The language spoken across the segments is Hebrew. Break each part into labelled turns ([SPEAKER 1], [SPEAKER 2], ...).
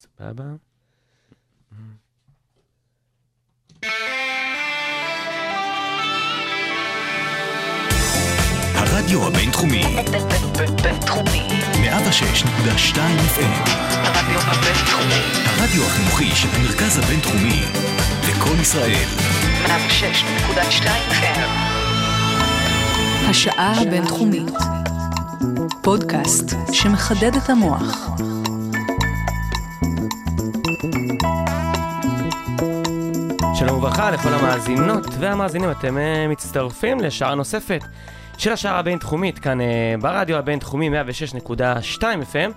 [SPEAKER 1] סבבה.
[SPEAKER 2] הרדיו הבינתחומי,
[SPEAKER 3] בינתחומי.
[SPEAKER 2] 106.2 FM,
[SPEAKER 3] הרדיו הבינתחומי.
[SPEAKER 2] הרדיו החינוכי של המרכז הבינתחומי, לקום ישראל,
[SPEAKER 3] 106.2 FM.
[SPEAKER 4] השעה הבינתחומית. פודקאסט שמחדד את המוח.
[SPEAKER 1] וברכה לכל המאזינות והמאזינים, אתם אה, מצטרפים לשעה נוספת של השעה הבינתחומית, כאן אה, ברדיו הבינתחומי 106.2 FM.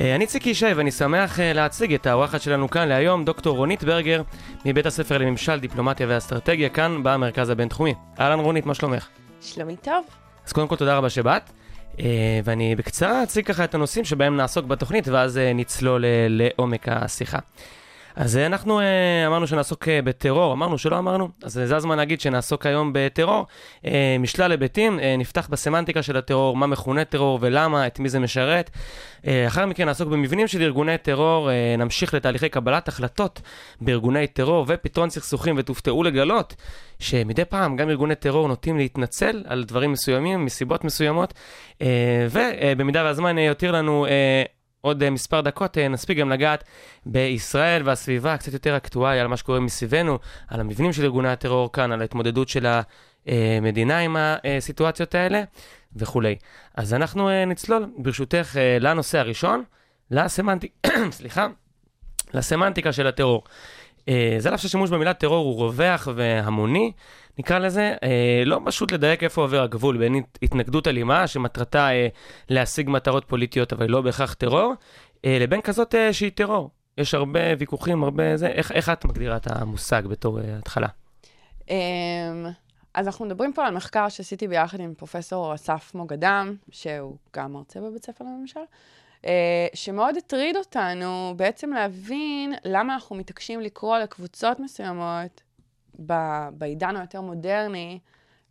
[SPEAKER 1] אה, אני ציקי ישי ואני שמח להציג את האורחת שלנו כאן להיום, דוקטור רונית ברגר, מבית הספר לממשל, דיפלומטיה ואסטרטגיה, כאן במרכז הבינתחומי. אהלן רונית, מה שלומך?
[SPEAKER 5] שלומי טוב.
[SPEAKER 1] אז קודם כל תודה רבה שבאת, אה, ואני בקצרה אציג ככה את הנושאים שבהם נעסוק בתוכנית, ואז אה, נצלול אה, לעומק השיחה. אז אה, אנחנו אה, אמרנו שנעסוק אה, בטרור, אמרנו שלא אמרנו, אז זה הזמן להגיד שנעסוק היום בטרור, משלל היבטים, נפתח בסמנטיקה של הטרור, מה מכונה טרור ולמה, את מי זה משרת. לאחר מכן נעסוק במבנים של ארגוני טרור, נמשיך לתהליכי קבלת החלטות בארגוני טרור ופתרון סכסוכים, ותופתעו לגלות שמדי פעם גם ארגוני טרור נוטים להתנצל על דברים מסוימים, מסיבות מסוימות, ובמידה והזמן יותיר לנו עוד אה, מספר דקות, אה, נספיק גם לגעת בישראל והסביבה, קצת יותר אקטואליה על מה שקורה מסביבנו, על המבנים של ארגוני הטרור כאן, על ההתמודדות של המדינה עם הסיטואציות האלה וכולי. אז אנחנו אה, נצלול, ברשותך, אה, לנושא הראשון, לסמנטיקה, סליחה, לסמנטיקה של הטרור. אה, זה על אף שהשימוש במילה טרור הוא רווח והמוני, נקרא לזה, אה, לא פשוט לדייק איפה עובר הגבול בין הת- התנגדות אלימה, שמטרתה אה, להשיג מטרות פוליטיות, אבל לא בהכרח טרור, לבין כזאת שהיא טרור. יש הרבה ויכוחים, הרבה זה, איך, איך את מגדירה את המושג בתור התחלה?
[SPEAKER 5] אמ, אז אנחנו מדברים פה על מחקר שעשיתי ביחד עם פרופסור אסף מוגדם, שהוא גם מרצה בבית ספר לממשל, שמאוד הטריד אותנו בעצם להבין למה אנחנו מתעקשים לקרוא לקבוצות מסוימות ב- בעידן היותר מודרני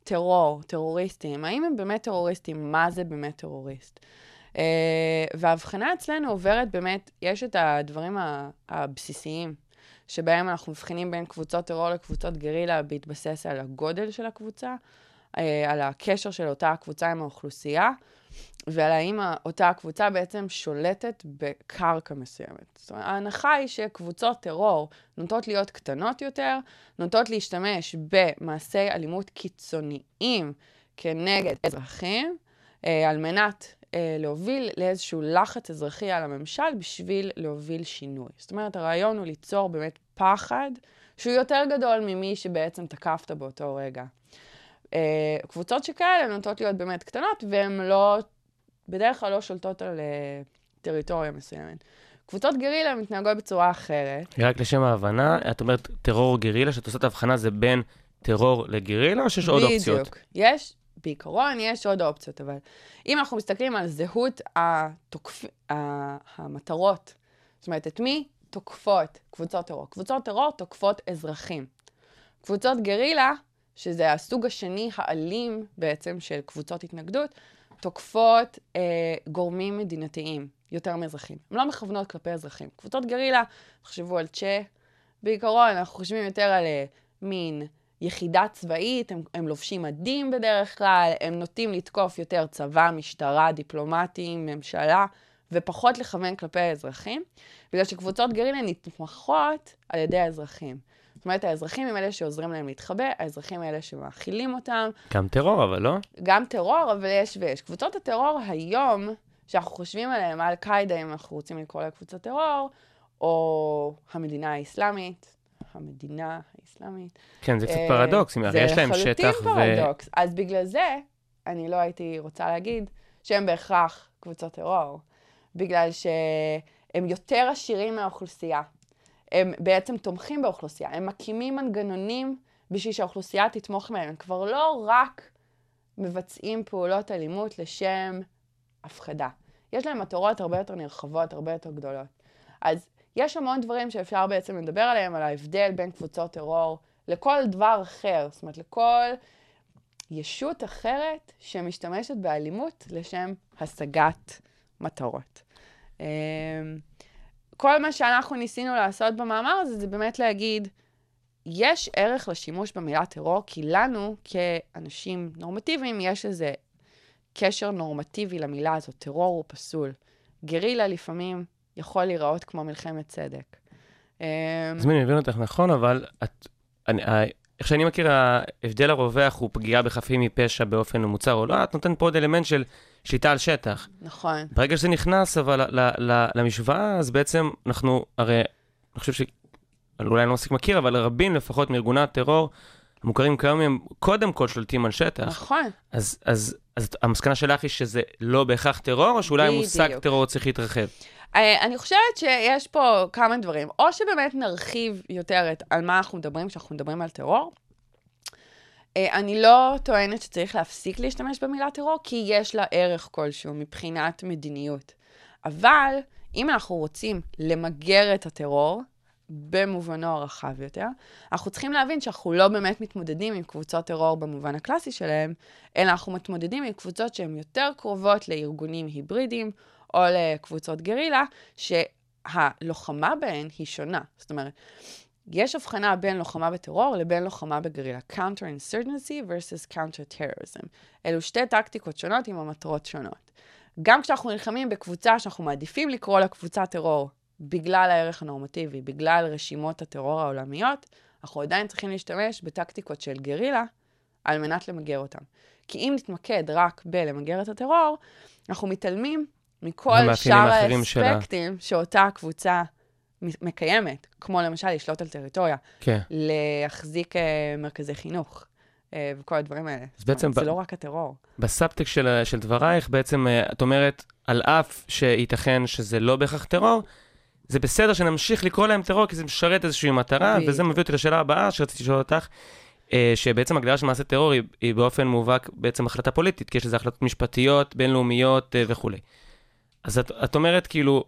[SPEAKER 5] טרור, טרוריסטים. האם הם באמת טרוריסטים? מה זה באמת טרוריסט? Uh, וההבחנה אצלנו עוברת באמת, יש את הדברים הבסיסיים, שבהם אנחנו מבחינים בין קבוצות טרור לקבוצות גרילה בהתבסס על הגודל של הקבוצה, uh, על הקשר של אותה קבוצה עם האוכלוסייה, ועל האם אותה הקבוצה בעצם שולטת בקרקע מסוימת. זאת אומרת, ההנחה היא שקבוצות טרור נוטות להיות קטנות יותר, נוטות להשתמש במעשי אלימות קיצוניים כנגד אזרחים, אה, על מנת אה, להוביל לאיזשהו לחץ אזרחי על הממשל בשביל להוביל שינוי. זאת אומרת, הרעיון הוא ליצור באמת פחד שהוא יותר גדול ממי שבעצם תקפת באותו רגע. אה, קבוצות שכאלה נוטות להיות באמת קטנות, והן לא, בדרך כלל לא שולטות על אה, טריטוריה מסוימת. קבוצות גרילה מתנהגות בצורה אחרת.
[SPEAKER 1] רק לשם ההבנה, את אומרת טרור גרילה, שאת עושה את ההבחנה זה בין טרור לגרילה, או שיש עוד אופציות?
[SPEAKER 5] בדיוק. יש, בעיקרון יש עוד אופציות, אבל אם אנחנו מסתכלים על זהות התוקפ... המטרות, זאת אומרת, את מי תוקפות קבוצות טרור? קבוצות טרור תוקפות אזרחים. קבוצות גרילה, שזה הסוג השני האלים בעצם של קבוצות התנגדות, תוקפות אה, גורמים מדינתיים, יותר מאזרחים. הן לא מכוונות כלפי אזרחים. קבוצות גרילה, תחשבו על צ'ה, בעיקרון אנחנו חושבים יותר על אה, מין יחידה צבאית, הם, הם לובשים מדים בדרך כלל, הם נוטים לתקוף יותר צבא, משטרה, דיפלומטים, ממשלה, ופחות לכוון כלפי האזרחים, בגלל שקבוצות גרילה נתמכות על ידי האזרחים. זאת אומרת, האזרחים הם אלה שעוזרים להם להתחבא, האזרחים הם אלה שמאכילים אותם,
[SPEAKER 1] גם טרור, אבל לא?
[SPEAKER 5] גם טרור, אבל יש ויש. קבוצות הטרור היום, שאנחנו חושבים עליהן, אל-קאעידה, אם אנחנו רוצים לקרוא לה קבוצת טרור, או המדינה האסלאמית, המדינה האסלאמית.
[SPEAKER 1] כן, זה קצת
[SPEAKER 5] אה,
[SPEAKER 1] פרדוקס, הרי יש להם
[SPEAKER 5] זה
[SPEAKER 1] שטח
[SPEAKER 5] לחלוטין פרדוקס. אז בגלל זה, אני לא הייתי רוצה להגיד שהם בהכרח קבוצות טרור, בגלל שהם יותר עשירים מהאוכלוסייה. הם בעצם תומכים באוכלוסייה, הם מקימים מנגנונים בשביל שהאוכלוסייה תתמוך בהם. הם כבר לא רק מבצעים פעולות אלימות לשם הפחדה. יש להם מטרות הרבה יותר נרחבות, הרבה יותר גדולות. אז יש המון דברים שאפשר בעצם לדבר עליהם, על ההבדל בין קבוצות טרור לכל דבר אחר. זאת אומרת, לכל ישות אחרת שמשתמשת באלימות לשם השגת מטרות. כל מה שאנחנו ניסינו לעשות במאמר הזה, זה באמת להגיד, יש ערך לשימוש במילה טרור, כי לנו, כאנשים נורמטיביים, יש איזה קשר נורמטיבי למילה הזאת. טרור הוא פסול. גרילה לפעמים יכול להיראות כמו מלחמת צדק. אמ,
[SPEAKER 1] אז אני מבין אותך נכון, אבל את, אני, ה- איך שאני מכיר, ההבדל הרווח הוא פגיעה בחפים מפשע באופן ממוצר או לא, את נותנת פה עוד אלמנט של שליטה על שטח.
[SPEAKER 5] נכון.
[SPEAKER 1] ברגע שזה נכנס אבל ל, ל, ל, למשוואה, אז בעצם אנחנו, הרי, אני חושב ש... אולי אני לא מספיק מכיר, אבל רבים לפחות מארגוני הטרור המוכרים כיום הם קודם כל שולטים על שטח.
[SPEAKER 5] נכון.
[SPEAKER 1] אז, אז, אז המסקנה שלך היא שזה לא בהכרח טרור, או שאולי
[SPEAKER 5] בדיוק.
[SPEAKER 1] טרור צריך להתרחב?
[SPEAKER 5] אה, אני חושבת שיש פה כמה דברים. או שבאמת נרחיב יותר את על מה אנחנו מדברים כשאנחנו מדברים על טרור. אה, אני לא טוענת שצריך להפסיק להשתמש במילה טרור, כי יש לה ערך כלשהו מבחינת מדיניות. אבל אם אנחנו רוצים למגר את הטרור, במובנו הרחב יותר, אנחנו צריכים להבין שאנחנו לא באמת מתמודדים עם קבוצות טרור במובן הקלאסי שלהם, אלא אנחנו מתמודדים עם קבוצות שהן יותר קרובות לארגונים היברידיים, או לקבוצות גרילה, שהלוחמה בהן היא שונה. זאת אומרת, יש הבחנה בין לוחמה בטרור לבין לוחמה בגרילה. Counter-insurgency versus counter-terrorism. אלו שתי טקטיקות שונות עם המטרות שונות. גם כשאנחנו נלחמים בקבוצה שאנחנו מעדיפים לקרוא לה קבוצת טרור בגלל הערך הנורמטיבי, בגלל רשימות הטרור העולמיות, אנחנו עדיין צריכים להשתמש בטקטיקות של גרילה על מנת למגר אותם. כי אם נתמקד רק בלמגר את הטרור, אנחנו מתעלמים מכל שאר
[SPEAKER 1] שלה.
[SPEAKER 5] האספקטים שאותה קבוצה מ- מקיימת, כמו למשל לשלוט על טריטוריה,
[SPEAKER 1] כן.
[SPEAKER 5] להחזיק אה, מרכזי חינוך אה, וכל הדברים האלה.
[SPEAKER 1] אז בעצם
[SPEAKER 5] זאת אומרת,
[SPEAKER 1] ב-
[SPEAKER 5] זה לא רק הטרור.
[SPEAKER 1] בסאבטקסט של, של דברייך, בעצם אה, את אומרת, על אף שייתכן שזה לא בהכרח טרור, זה בסדר שנמשיך לקרוא להם טרור, כי זה משרת איזושהי מטרה,
[SPEAKER 5] בדיוק.
[SPEAKER 1] וזה מביא אותי לשאלה הבאה שרציתי לשאול אותך, שבעצם הגדרה של מעשה טרור היא, היא באופן מובהק בעצם החלטה פוליטית, כי יש לזה החלטות משפטיות, בינלאומיות וכולי. אז את, את אומרת, כאילו,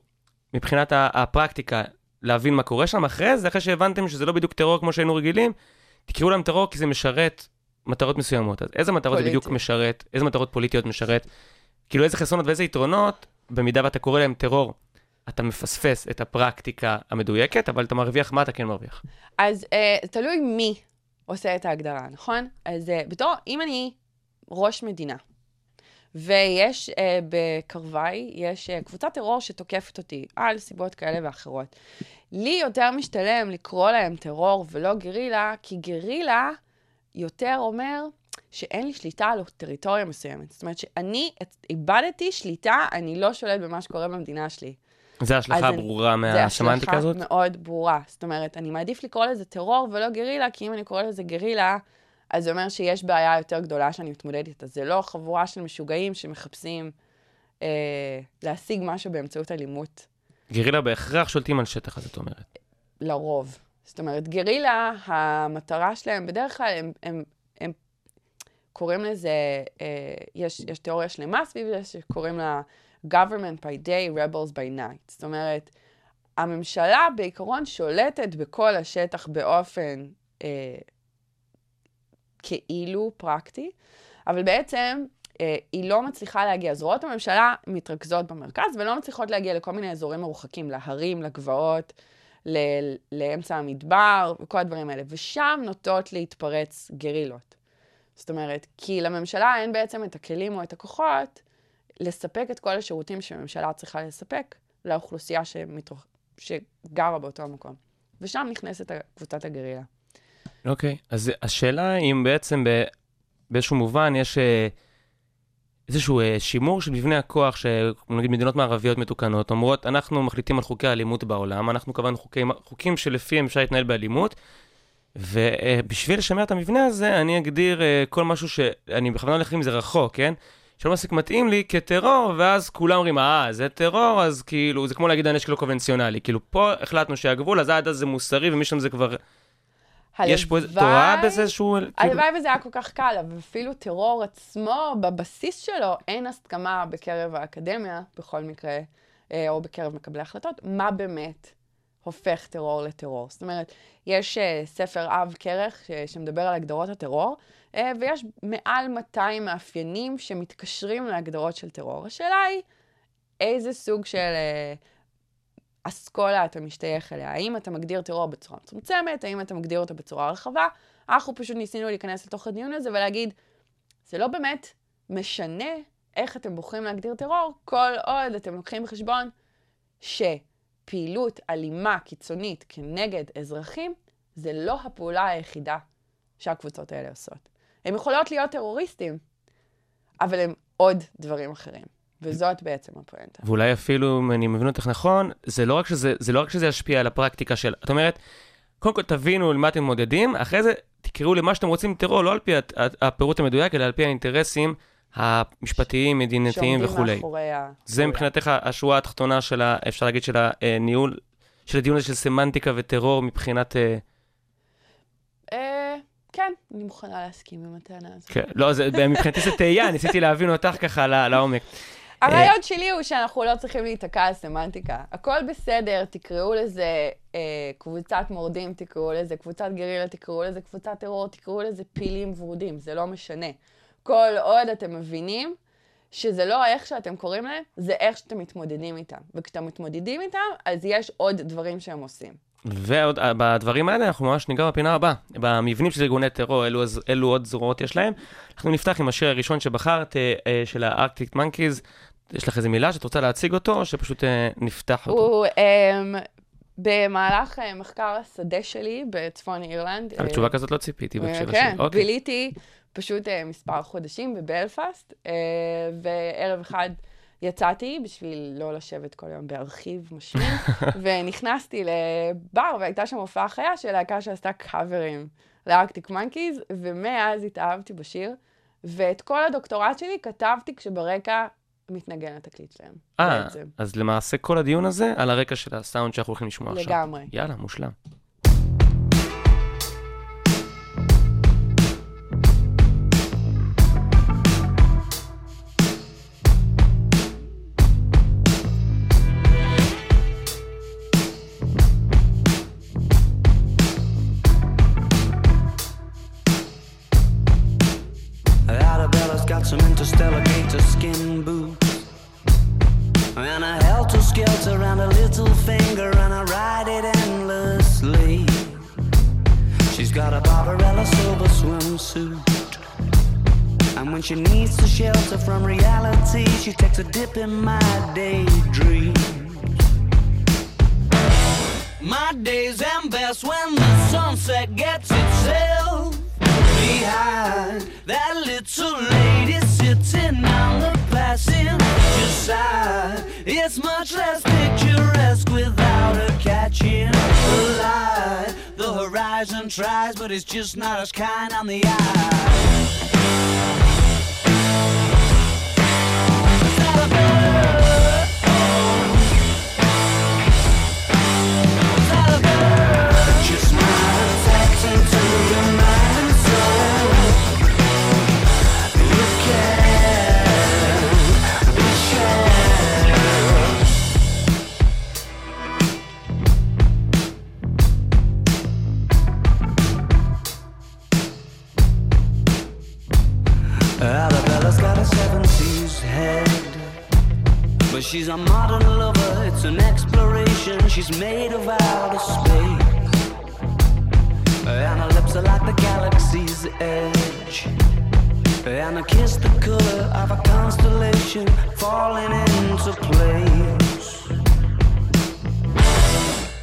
[SPEAKER 1] מבחינת הפרקטיקה, להבין מה קורה שם אחרי זה, אחרי שהבנתם שזה לא בדיוק טרור כמו שהיינו רגילים, תקראו להם טרור כי זה משרת מטרות מסוימות. אז איזה מטרות זה בדיוק
[SPEAKER 5] פוליטי.
[SPEAKER 1] משרת? איזה מטרות פוליטיות משרת? כאילו איזה חסרונות ואיזה יתרונות, במידה ואתה קורא להם טרור, אתה מפספס את הפרקטיקה המדויקת, אבל אתה מרוויח מה אתה כן מרוויח.
[SPEAKER 5] אז אה, תלוי מי עושה את ההגדרה, נכון? אז אה, בתור, אם אני ראש מדינה, ויש אה, בקרבי, יש אה, קבוצת טרור שתוקפת אותי על סיבות כאלה ואחרות. לי יותר משתלם לקרוא להם טרור ולא גרילה, כי גרילה יותר אומר שאין לי שליטה על טריטוריה מסוימת. זאת אומרת שאני איבדתי שליטה, אני לא שולט במה שקורה במדינה שלי.
[SPEAKER 1] זה ההשלכה
[SPEAKER 5] אז אני-
[SPEAKER 1] הברורה
[SPEAKER 5] זה
[SPEAKER 1] מהסמנטיקה הזאת?
[SPEAKER 5] השלכה מאוד ברורה. זאת אומרת, אני מעדיף לקרוא לזה טרור ולא גרילה, כי אם אני קורא לזה גרילה, אז זה אומר שיש בעיה יותר גדולה שאני מתמודדת איתה. זה לא חבורה של משוגעים שמחפשים אה, להשיג משהו באמצעות אלימות,
[SPEAKER 1] גרילה בהכרח שולטים על שטח, אז את אומרת.
[SPEAKER 5] לרוב. זאת אומרת, גרילה, המטרה שלהם, בדרך כלל הם, הם, הם קוראים לזה, אה, יש, יש תיאוריה שלמה סביב זה, שקוראים לה government by day, rebels by night. זאת אומרת, הממשלה בעיקרון שולטת בכל השטח באופן אה, כאילו פרקטי, אבל בעצם אה, היא לא מצליחה להגיע. זרועות הממשלה מתרכזות במרכז ולא מצליחות להגיע לכל מיני אזורים מרוחקים, להרים, לגבעות, ל- לאמצע המדבר וכל הדברים האלה. ושם נוטות להתפרץ גרילות. זאת אומרת, כי לממשלה אין בעצם את הכלים או את הכוחות לספק את כל השירותים שהממשלה צריכה לספק לאוכלוסייה שמתרוח... שגרה באותו המקום. ושם נכנסת קבוצת הגרילה.
[SPEAKER 1] אוקיי, אז השאלה אם בעצם באיזשהו מובן יש אה, איזשהו אה, שימור של מבנה הכוח, שנגיד מדינות מערביות מתוקנות אומרות, אנחנו מחליטים על חוקי האלימות בעולם, אנחנו קבענו חוקים, חוקים שלפיהם אפשר להתנהל באלימות, ובשביל לשמר את המבנה הזה, אני אגדיר אה, כל משהו שאני בכוונה הולך עם זה רחוק, כן? שלא מספיק מתאים לי כטרור, ואז כולם אומרים, אה, זה טרור, אז כאילו, זה כמו להגיד הנשק לא קונבנציונלי. כאילו, פה החלטנו שהגבול, אז עד אז זה מוסרי, ומשם זה כבר... יש פה. את רואה בזה איזשהו... כאילו...
[SPEAKER 5] הלוואי וזה היה כל כך קל, אבל אפילו טרור עצמו, בבסיס שלו, אין הסכמה בקרב האקדמיה, בכל מקרה, אה, או בקרב מקבלי החלטות, מה באמת הופך טרור לטרור. זאת אומרת, יש אה, ספר אב כרך ש- שמדבר על הגדרות הטרור, אה, ויש מעל 200 מאפיינים שמתקשרים להגדרות של טרור. השאלה היא, איזה סוג של אה, אסכולה אתה משתייך אליה. האם אתה מגדיר טרור בצורה מצומצמת, האם אתה מגדיר אותו בצורה רחבה. אנחנו פשוט ניסינו להיכנס לתוך הדיון הזה ולהגיד, זה לא באמת משנה איך אתם בוחרים להגדיר טרור, כל עוד אתם לוקחים בחשבון שפעילות אלימה קיצונית כנגד אזרחים, זה לא הפעולה היחידה שהקבוצות האלה עושות. הם יכולות להיות טרוריסטים, אבל הם עוד דברים אחרים. וזאת בעצם הפואנטה.
[SPEAKER 1] ואולי אפילו, אם אני מבין אותך נכון, זה לא רק שזה, זה לא רק שזה ישפיע על הפרקטיקה של... את אומרת, קודם כל תבינו למה אתם מודדים, אחרי זה תקראו למה שאתם רוצים טרור, לא על פי הפירוט המדויק, אלא על פי האינטרסים המשפטיים, מדינתיים וכולי. זה מבחינתך השורה התחתונה של, ה, אפשר להגיד, של הניהול, של הדיון הזה של סמנטיקה וטרור מבחינת... אה,
[SPEAKER 5] אה, כן, אני מוכנה להסכים עם הטענה הזאת.
[SPEAKER 1] כן, לא, מבחינתי זה תהייה, ניסיתי להבין אותך ככה לעומק.
[SPEAKER 5] הרעיון שלי הוא שאנחנו לא צריכים להיתקע על סמנטיקה. הכל בסדר, תקראו לזה אה, קבוצת מורדים, תקראו לזה קבוצת גרילה, תקראו לזה קבוצת טרור, תקראו לזה פילים ורודים, זה לא משנה. כל עוד אתם מבינים שזה לא איך שאתם קוראים להם, זה איך שאתם מתמודדים איתם. וכשאתם מתמודדים איתם, אז יש עוד דברים שהם עושים.
[SPEAKER 1] ועוד, אה, בדברים האלה אנחנו ממש ניגע בפינה הבאה. במבנים של ארגוני טרור, אילו, אילו עוד זרועות יש להם. אנחנו נפתח עם השיר הראשון שבחרת, אה, אה, של הארקטיק מנקיז. יש לך איזה מילה שאת רוצה להציג אותו, או שפשוט אה, נפתח אותו?
[SPEAKER 5] הוא אה, במהלך אה, מחקר השדה שלי בצפון אירלנד.
[SPEAKER 1] על
[SPEAKER 5] אה,
[SPEAKER 1] תשובה כזאת לא ציפיתי בהקשר
[SPEAKER 5] כן,
[SPEAKER 1] השני. אוקיי.
[SPEAKER 5] ביליתי פשוט אה, מספר חודשים בבלפאסט, וערב אחד יצאתי בשביל לא לשבת כל יום בארכיב משמין, ונכנסתי לבר, והייתה שם הופעה חיה של להקה שעשתה קאברים לארקטיק מנקיז, ומאז התאהבתי בשיר, ואת כל הדוקטורט שלי כתבתי כשברקע מתנגן התקליט שלהם,
[SPEAKER 1] אה. אז למעשה כל הדיון הזה על הרקע של הסאונד שאנחנו הולכים לשמוע עכשיו.
[SPEAKER 5] לגמרי.
[SPEAKER 1] יאללה, מושלם.
[SPEAKER 6] Of outer space. And her lips are like the galaxy's edge. And her kiss the color of a constellation falling into place.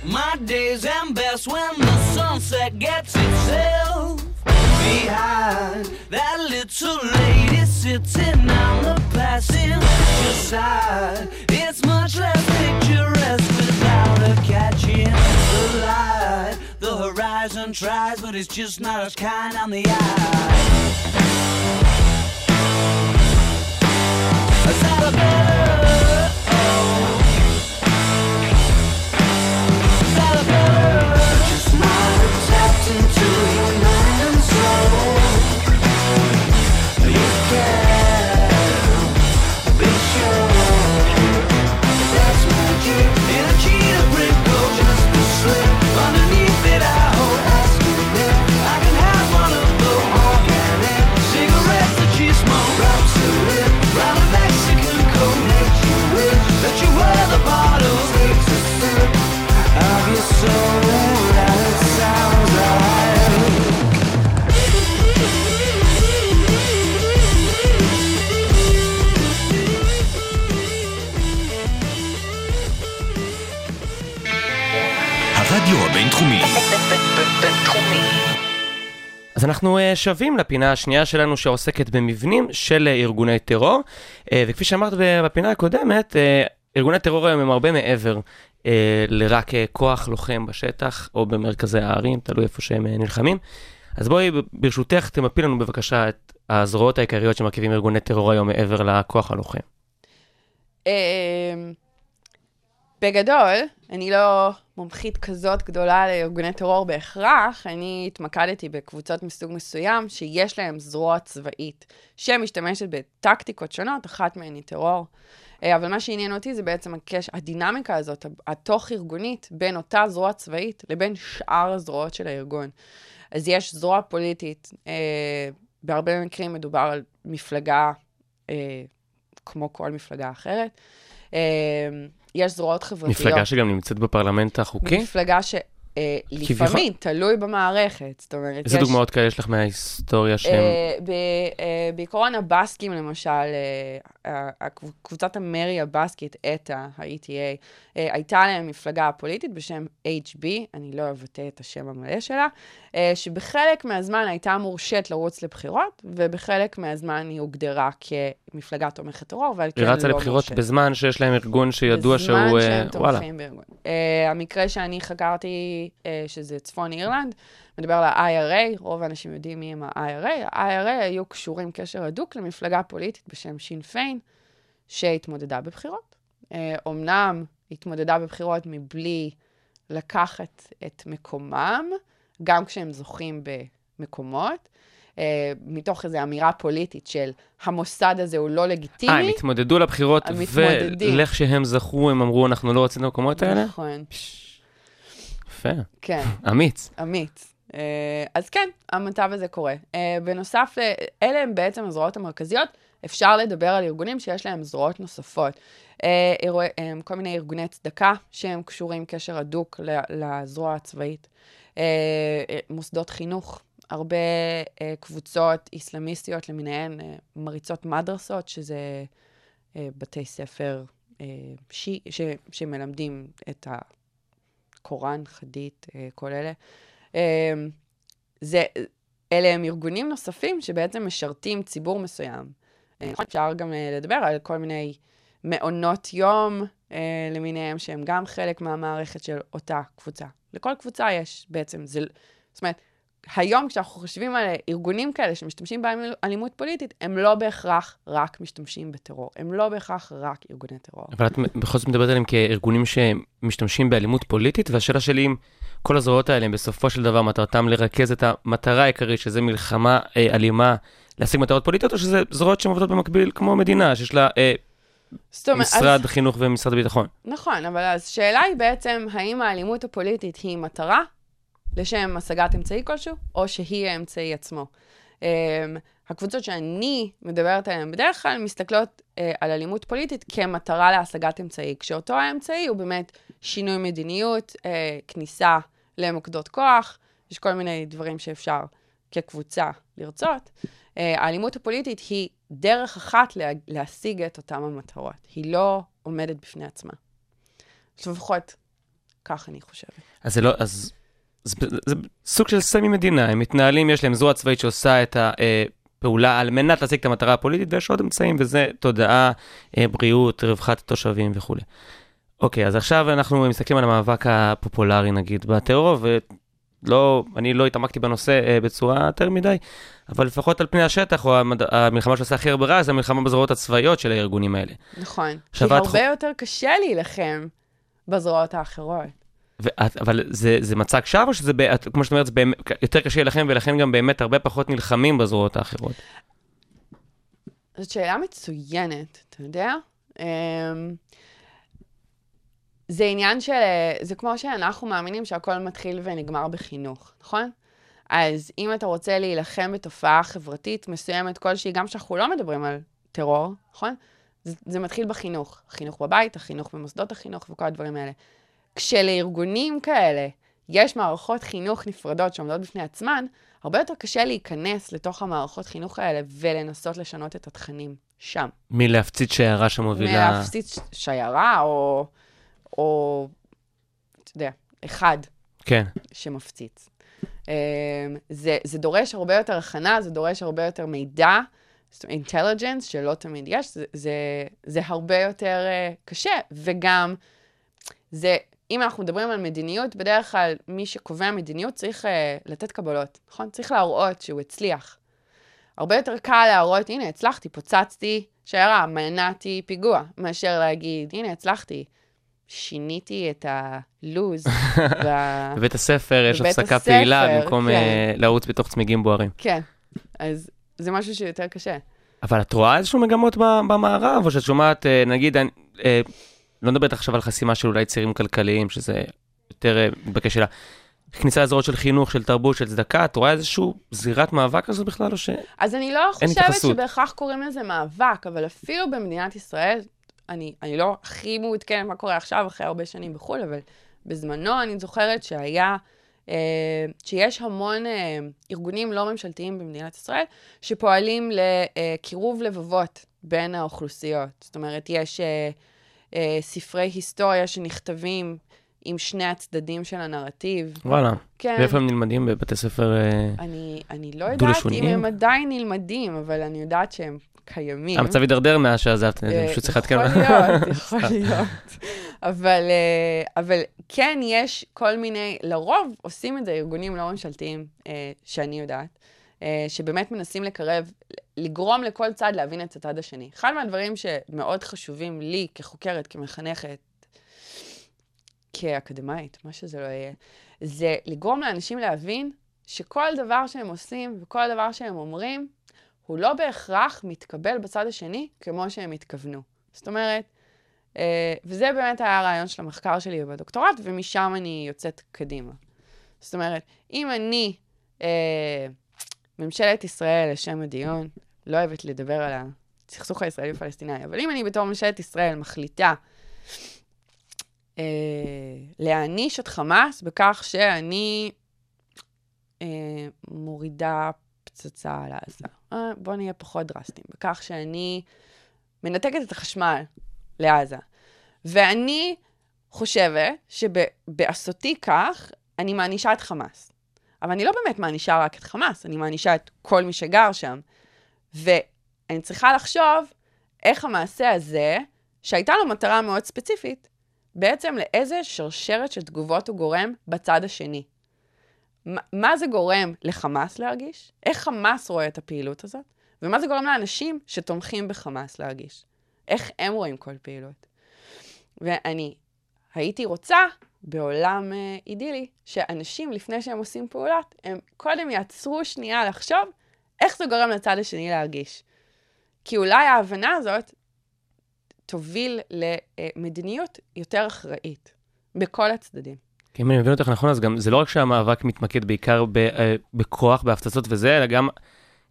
[SPEAKER 6] My days end best when the sunset gets itself behind that little lady sitting on the passenger side. It's much less picturesque her catching the light. The horizon tries, but it's just not as kind on the eye. Salabella, oh.
[SPEAKER 3] בינתחומי.
[SPEAKER 1] אז אנחנו אה, שבים לפינה השנייה שלנו שעוסקת במבנים של אה, ארגוני טרור, אה, וכפי שאמרת בפינה הקודמת, ארגוני טרור היום הם הרבה מעבר לרק כוח לוחם בשטח או במרכזי הערים, תלוי איפה שהם נלחמים. אז בואי ברשותך תמפי לנו בבקשה את הזרועות העיקריות שמרכיבים ארגוני טרור היום מעבר לכוח הלוחם.
[SPEAKER 5] בגדול, אני לא מומחית כזאת גדולה לארגוני טרור בהכרח, אני התמקדתי בקבוצות מסוג מסוים שיש להן זרוע צבאית שמשתמשת בטקטיקות שונות, אחת מהן היא טרור. אה, אבל מה שעניין אותי זה בעצם הקש... הדינמיקה הזאת, התוך-ארגונית, בין אותה זרוע צבאית לבין שאר הזרועות של הארגון. אז יש זרוע פוליטית, אה, בהרבה מקרים מדובר על מפלגה אה, כמו כל מפלגה אחרת. אה, יש זרועות חברתיות.
[SPEAKER 1] מפלגה שגם נמצאת בפרלמנט החוקי?
[SPEAKER 5] מפלגה שלפעמים תלוי במערכת. זאת אומרת,
[SPEAKER 1] איזה
[SPEAKER 5] יש...
[SPEAKER 1] דוגמאות כאלה יש לך מההיסטוריה שהם...
[SPEAKER 5] אה, ב- אה, בעיקרון הבסקים, למשל, אה, קבוצת המרי הבסקית, ETA, ה-ETA, אה, הייתה להם מפלגה פוליטית בשם HB, אני לא אבטא את השם המלא שלה, אה, שבחלק מהזמן הייתה מורשית לרוץ לבחירות, ובחלק מהזמן היא הוגדרה כמפלגה תומכת טרור, ועל כן
[SPEAKER 1] היא
[SPEAKER 5] לא
[SPEAKER 1] רצה לבחירות
[SPEAKER 5] מורשית.
[SPEAKER 1] בזמן שיש להם ארגון שידוע שהוא...
[SPEAKER 5] בזמן
[SPEAKER 1] אה,
[SPEAKER 5] שהם
[SPEAKER 1] וואלה.
[SPEAKER 5] תומכים בארגון. המקרה שאני חקרתי, שזה צפון אירלנד, מדבר על ה-IRA, רוב האנשים יודעים מי הם ה-IRA. ה-IRA היו קשורים קשר הדוק למפלגה פוליטית בשם שין פיין, שהתמודדה בבחירות. Uh, אמנם התמודדה בבחירות מבלי לקחת את מקומם, גם כשהם זוכים במקומות. Uh, מתוך איזו אמירה פוליטית של המוסד הזה הוא לא לגיטימי.
[SPEAKER 1] אה, הם התמודדו לבחירות. ולך שהם זכו, הם אמרו, אנחנו לא רוצים את המקומות האלה?
[SPEAKER 5] נכון,
[SPEAKER 1] יפה,
[SPEAKER 5] כן.
[SPEAKER 1] אמיץ.
[SPEAKER 5] אמיץ. אה, אז כן, המצב הזה קורה. אה, בנוסף, ל- אלה הם בעצם הזרועות המרכזיות. אפשר לדבר על ארגונים שיש להם זרועות נוספות. אה, אה, כל מיני ארגוני צדקה שהם קשורים קשר הדוק לזרוע הצבאית. אה, אה, מוסדות חינוך, הרבה אה, קבוצות איסלאמיסטיות למיניהן, אה, מריצות מדרסות, שזה אה, בתי ספר אה, ש, שמלמדים את הקוראן, חדית, אה, כל אלה. אה, זה, אלה הם ארגונים נוספים שבעצם משרתים ציבור מסוים. אה, אפשר גם אה, לדבר על כל מיני מעונות יום אה, למיניהם, שהם גם חלק מהמערכת של אותה קבוצה. לכל קבוצה יש בעצם, זה, זאת אומרת, היום כשאנחנו חושבים על ארגונים כאלה שמשתמשים באלימות פוליטית, הם לא בהכרח רק משתמשים בטרור. הם לא בהכרח רק ארגוני טרור.
[SPEAKER 1] אבל את בכל זאת מדברת עליהם כארגונים שמשתמשים באלימות פוליטית, והשאלה שלי אם כל הזרועות האלה בסופו של דבר מטרתם לרכז את המטרה העיקרית, שזה מלחמה אה, אלימה, להשיג מטרות פוליטיות, או שזה זרועות שהן עובדות במקביל כמו מדינה, שיש לה אה,
[SPEAKER 5] זאת אומרת,
[SPEAKER 1] משרד
[SPEAKER 5] אז,
[SPEAKER 1] חינוך ומשרד הביטחון.
[SPEAKER 5] נכון, אבל אז השאלה היא בעצם, האם האלימות הפוליטית היא מטרה לשם השגת אמצעי כלשהו, או שהיא האמצעי עצמו. Um, הקבוצות שאני מדברת עליהן בדרך כלל מסתכלות uh, על אלימות פוליטית כמטרה להשגת אמצעי, כשאותו האמצעי הוא באמת שינוי מדיניות, uh, כניסה למוקדות כוח, יש כל מיני דברים שאפשר כקבוצה לרצות. Uh, האלימות הפוליטית היא דרך אחת לה, להשיג את אותן המטרות. היא לא עומדת בפני עצמה. לפחות כך אני חושבת.
[SPEAKER 1] אז זה לא, אז זה, זה סוג של סמי מדינה, הם מתנהלים, יש להם זרוע צבאית שעושה את הפעולה על מנת להשיג את המטרה הפוליטית, ויש עוד אמצעים, וזה תודעה, אה, בריאות, רווחת התושבים וכולי. אוקיי, אז עכשיו אנחנו מסתכלים על המאבק הפופולרי נגיד בטרור, ולא, אני לא התעמקתי בנושא אה, בצורה יותר מדי, אבל לפחות על פני השטח, או המד... המלחמה שעושה הכי הרבה רע, זה המלחמה בזרועות הצבאיות של הארגונים האלה.
[SPEAKER 5] נכון. כי הרבה
[SPEAKER 1] חו-
[SPEAKER 5] יותר קשה להילחם בזרועות האחרות.
[SPEAKER 1] אבל זה, זה מצג שווא, או שזה, כמו שאת אומרת, זה באמת, יותר קשה להילחם, ולכן גם באמת הרבה פחות נלחמים בזרועות האחרות.
[SPEAKER 5] זאת שאלה מצוינת, אתה יודע? אמ, זה עניין של... זה כמו שאנחנו מאמינים שהכל מתחיל ונגמר בחינוך, נכון? אז אם אתה רוצה להילחם בתופעה חברתית מסוימת כלשהי, גם שאנחנו לא מדברים על טרור, נכון? זה, זה מתחיל בחינוך. החינוך בבית, החינוך במוסדות החינוך וכל הדברים האלה. כשלארגונים כאלה יש מערכות חינוך נפרדות שעומדות בפני עצמן, הרבה יותר קשה להיכנס לתוך המערכות חינוך האלה ולנסות לשנות את התכנים שם.
[SPEAKER 1] מלהפציץ שיירה שמובילה...
[SPEAKER 5] מלהפציץ שיירה או, או, אתה יודע, אחד
[SPEAKER 1] כן.
[SPEAKER 5] שמפציץ. אמ, זה, זה דורש הרבה יותר הכנה, זה דורש הרבה יותר מידע, אינטליג'נס, שלא תמיד יש, זה, זה, זה הרבה יותר uh, קשה, וגם, זה, אם אנחנו מדברים על מדיניות, בדרך כלל מי שקובע מדיניות צריך uh, לתת קבלות, נכון? צריך להראות שהוא הצליח. הרבה יותר קל להראות, הנה, הצלחתי, פוצצתי שיירה, מנעתי פיגוע, מאשר להגיד, הנה, הצלחתי. שיניתי את הלוז. וה...
[SPEAKER 1] בבית הספר יש הפסקה
[SPEAKER 5] הספר,
[SPEAKER 1] פעילה במקום
[SPEAKER 5] כן.
[SPEAKER 1] אה, לרוץ בתוך צמיגים בוערים.
[SPEAKER 5] כן, אז זה משהו שיותר קשה.
[SPEAKER 1] אבל את רואה איזשהו מגמות ב- במערב, או שאת שומעת, אה, נגיד, לא מדברת עכשיו על חסימה של אולי צירים כלכליים, שזה יותר אה, מתבקש אלא כניסה לזרועות של חינוך, של תרבות, של צדקה, את רואה איזשהו זירת מאבק כזו בכלל, או ש...
[SPEAKER 5] אז אני לא חושבת
[SPEAKER 1] התייחסות.
[SPEAKER 5] שבהכרח קוראים לזה מאבק, אבל אפילו במדינת ישראל, אני, אני לא הכי מעודכנת מה קורה עכשיו, אחרי הרבה שנים בחו"ל, אבל בזמנו אני זוכרת שהיה, אה, שיש המון אה, ארגונים לא ממשלתיים במדינת ישראל, שפועלים לקירוב לבבות בין האוכלוסיות. זאת אומרת, יש אה, אה, ספרי היסטוריה שנכתבים עם שני הצדדים של הנרטיב.
[SPEAKER 1] וואלה.
[SPEAKER 5] כן.
[SPEAKER 1] ואיפה הם נלמדים? בבתי ספר... אה,
[SPEAKER 5] אני, אני לא יודעת
[SPEAKER 1] דו-לשוניים?
[SPEAKER 5] אם הם עדיין נלמדים, אבל אני יודעת שהם קיימים.
[SPEAKER 1] המצב הידרדר מאז שעזבת, אני
[SPEAKER 5] אה,
[SPEAKER 1] פשוט צריך לעדכן.
[SPEAKER 5] יכול להיות, יכול להיות. אבל, אה, אבל כן, יש כל מיני, לרוב עושים את זה ארגונים לא ממשלתיים, שאני יודעת, שבאמת מנסים לקרב, לגרום לכל צד להבין את הצד השני. אחד מהדברים שמאוד חשובים לי כחוקרת, כמחנכת, כאקדמאית, מה שזה לא יהיה, זה לגרום לאנשים להבין שכל דבר שהם עושים וכל דבר שהם אומרים, הוא לא בהכרח מתקבל בצד השני כמו שהם התכוונו. זאת אומרת, אה, וזה באמת היה הרעיון של המחקר שלי ובדוקטורט, ומשם אני יוצאת קדימה. זאת אומרת, אם אני, אה, ממשלת ישראל, לשם הדיון, לא אוהבת לדבר על הסכסוך הישראלי-פלסטיני, אבל אם אני בתור ממשלת ישראל מחליטה אה, להעניש את חמאס בכך שאני אה, מורידה פצצה על עזה. אה, בואו נהיה פחות דרסטיים. בכך שאני מנתקת את החשמל לעזה. ואני חושבת שבעשותי כך, אני מענישה את חמאס. אבל אני לא באמת מענישה רק את חמאס, אני מענישה את כל מי שגר שם. ואני צריכה לחשוב איך המעשה הזה, שהייתה לו מטרה מאוד ספציפית, בעצם לאיזה שרשרת של תגובות הוא גורם בצד השני. מה- מה זה גורם לחמאס להרגיש? איך חמאס רואה את הפעילות הזאת? ומה זה גורם לאנשים שתומכים בחמאס להרגיש? איך הם רואים כל פעילות? ואני הייתי רוצה, בעולם אה, אידילי, שאנשים, לפני שהם עושים פעולות, הם קודם יעצרו שנייה לחשוב איך זה גורם לצד השני להרגיש. כי אולי ההבנה הזאת תוביל למדיניות יותר אחראית בכל הצדדים.
[SPEAKER 1] כי אם אני מבין אותך נכון, אז גם זה לא רק שהמאבק מתמקד בעיקר ב, אה, בכוח, בהפצצות וזה, אלא גם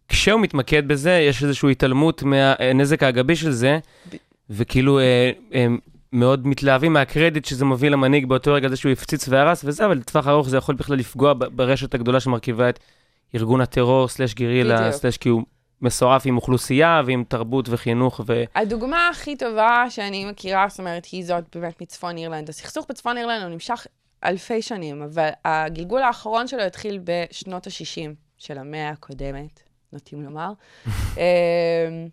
[SPEAKER 1] כשהוא מתמקד בזה, יש איזושהי התעלמות מהנזק האגבי של זה,
[SPEAKER 5] ב-
[SPEAKER 1] וכאילו אה, אה, מאוד מתלהבים מהקרדיט שזה מוביל למנהיג באותו רגע זה שהוא הפציץ והרס וזה, אבל לטווח ארוך זה יכול בכלל לפגוע ברשת הגדולה שמרכיבה את ארגון הטרור, סלש גרילה. סלש כי הוא מסועף עם אוכלוסייה ועם תרבות וחינוך ו...
[SPEAKER 5] הדוגמה הכי טובה שאני מכירה, זאת אומרת, היא זאת באמת מצפון אירלנד. הסכסוך בצפון אירלנד הוא נמשך אלפי שנים, אבל הגלגול האחרון שלו התחיל בשנות ה-60 של המאה הקודמת, נוטים לומר. אמ,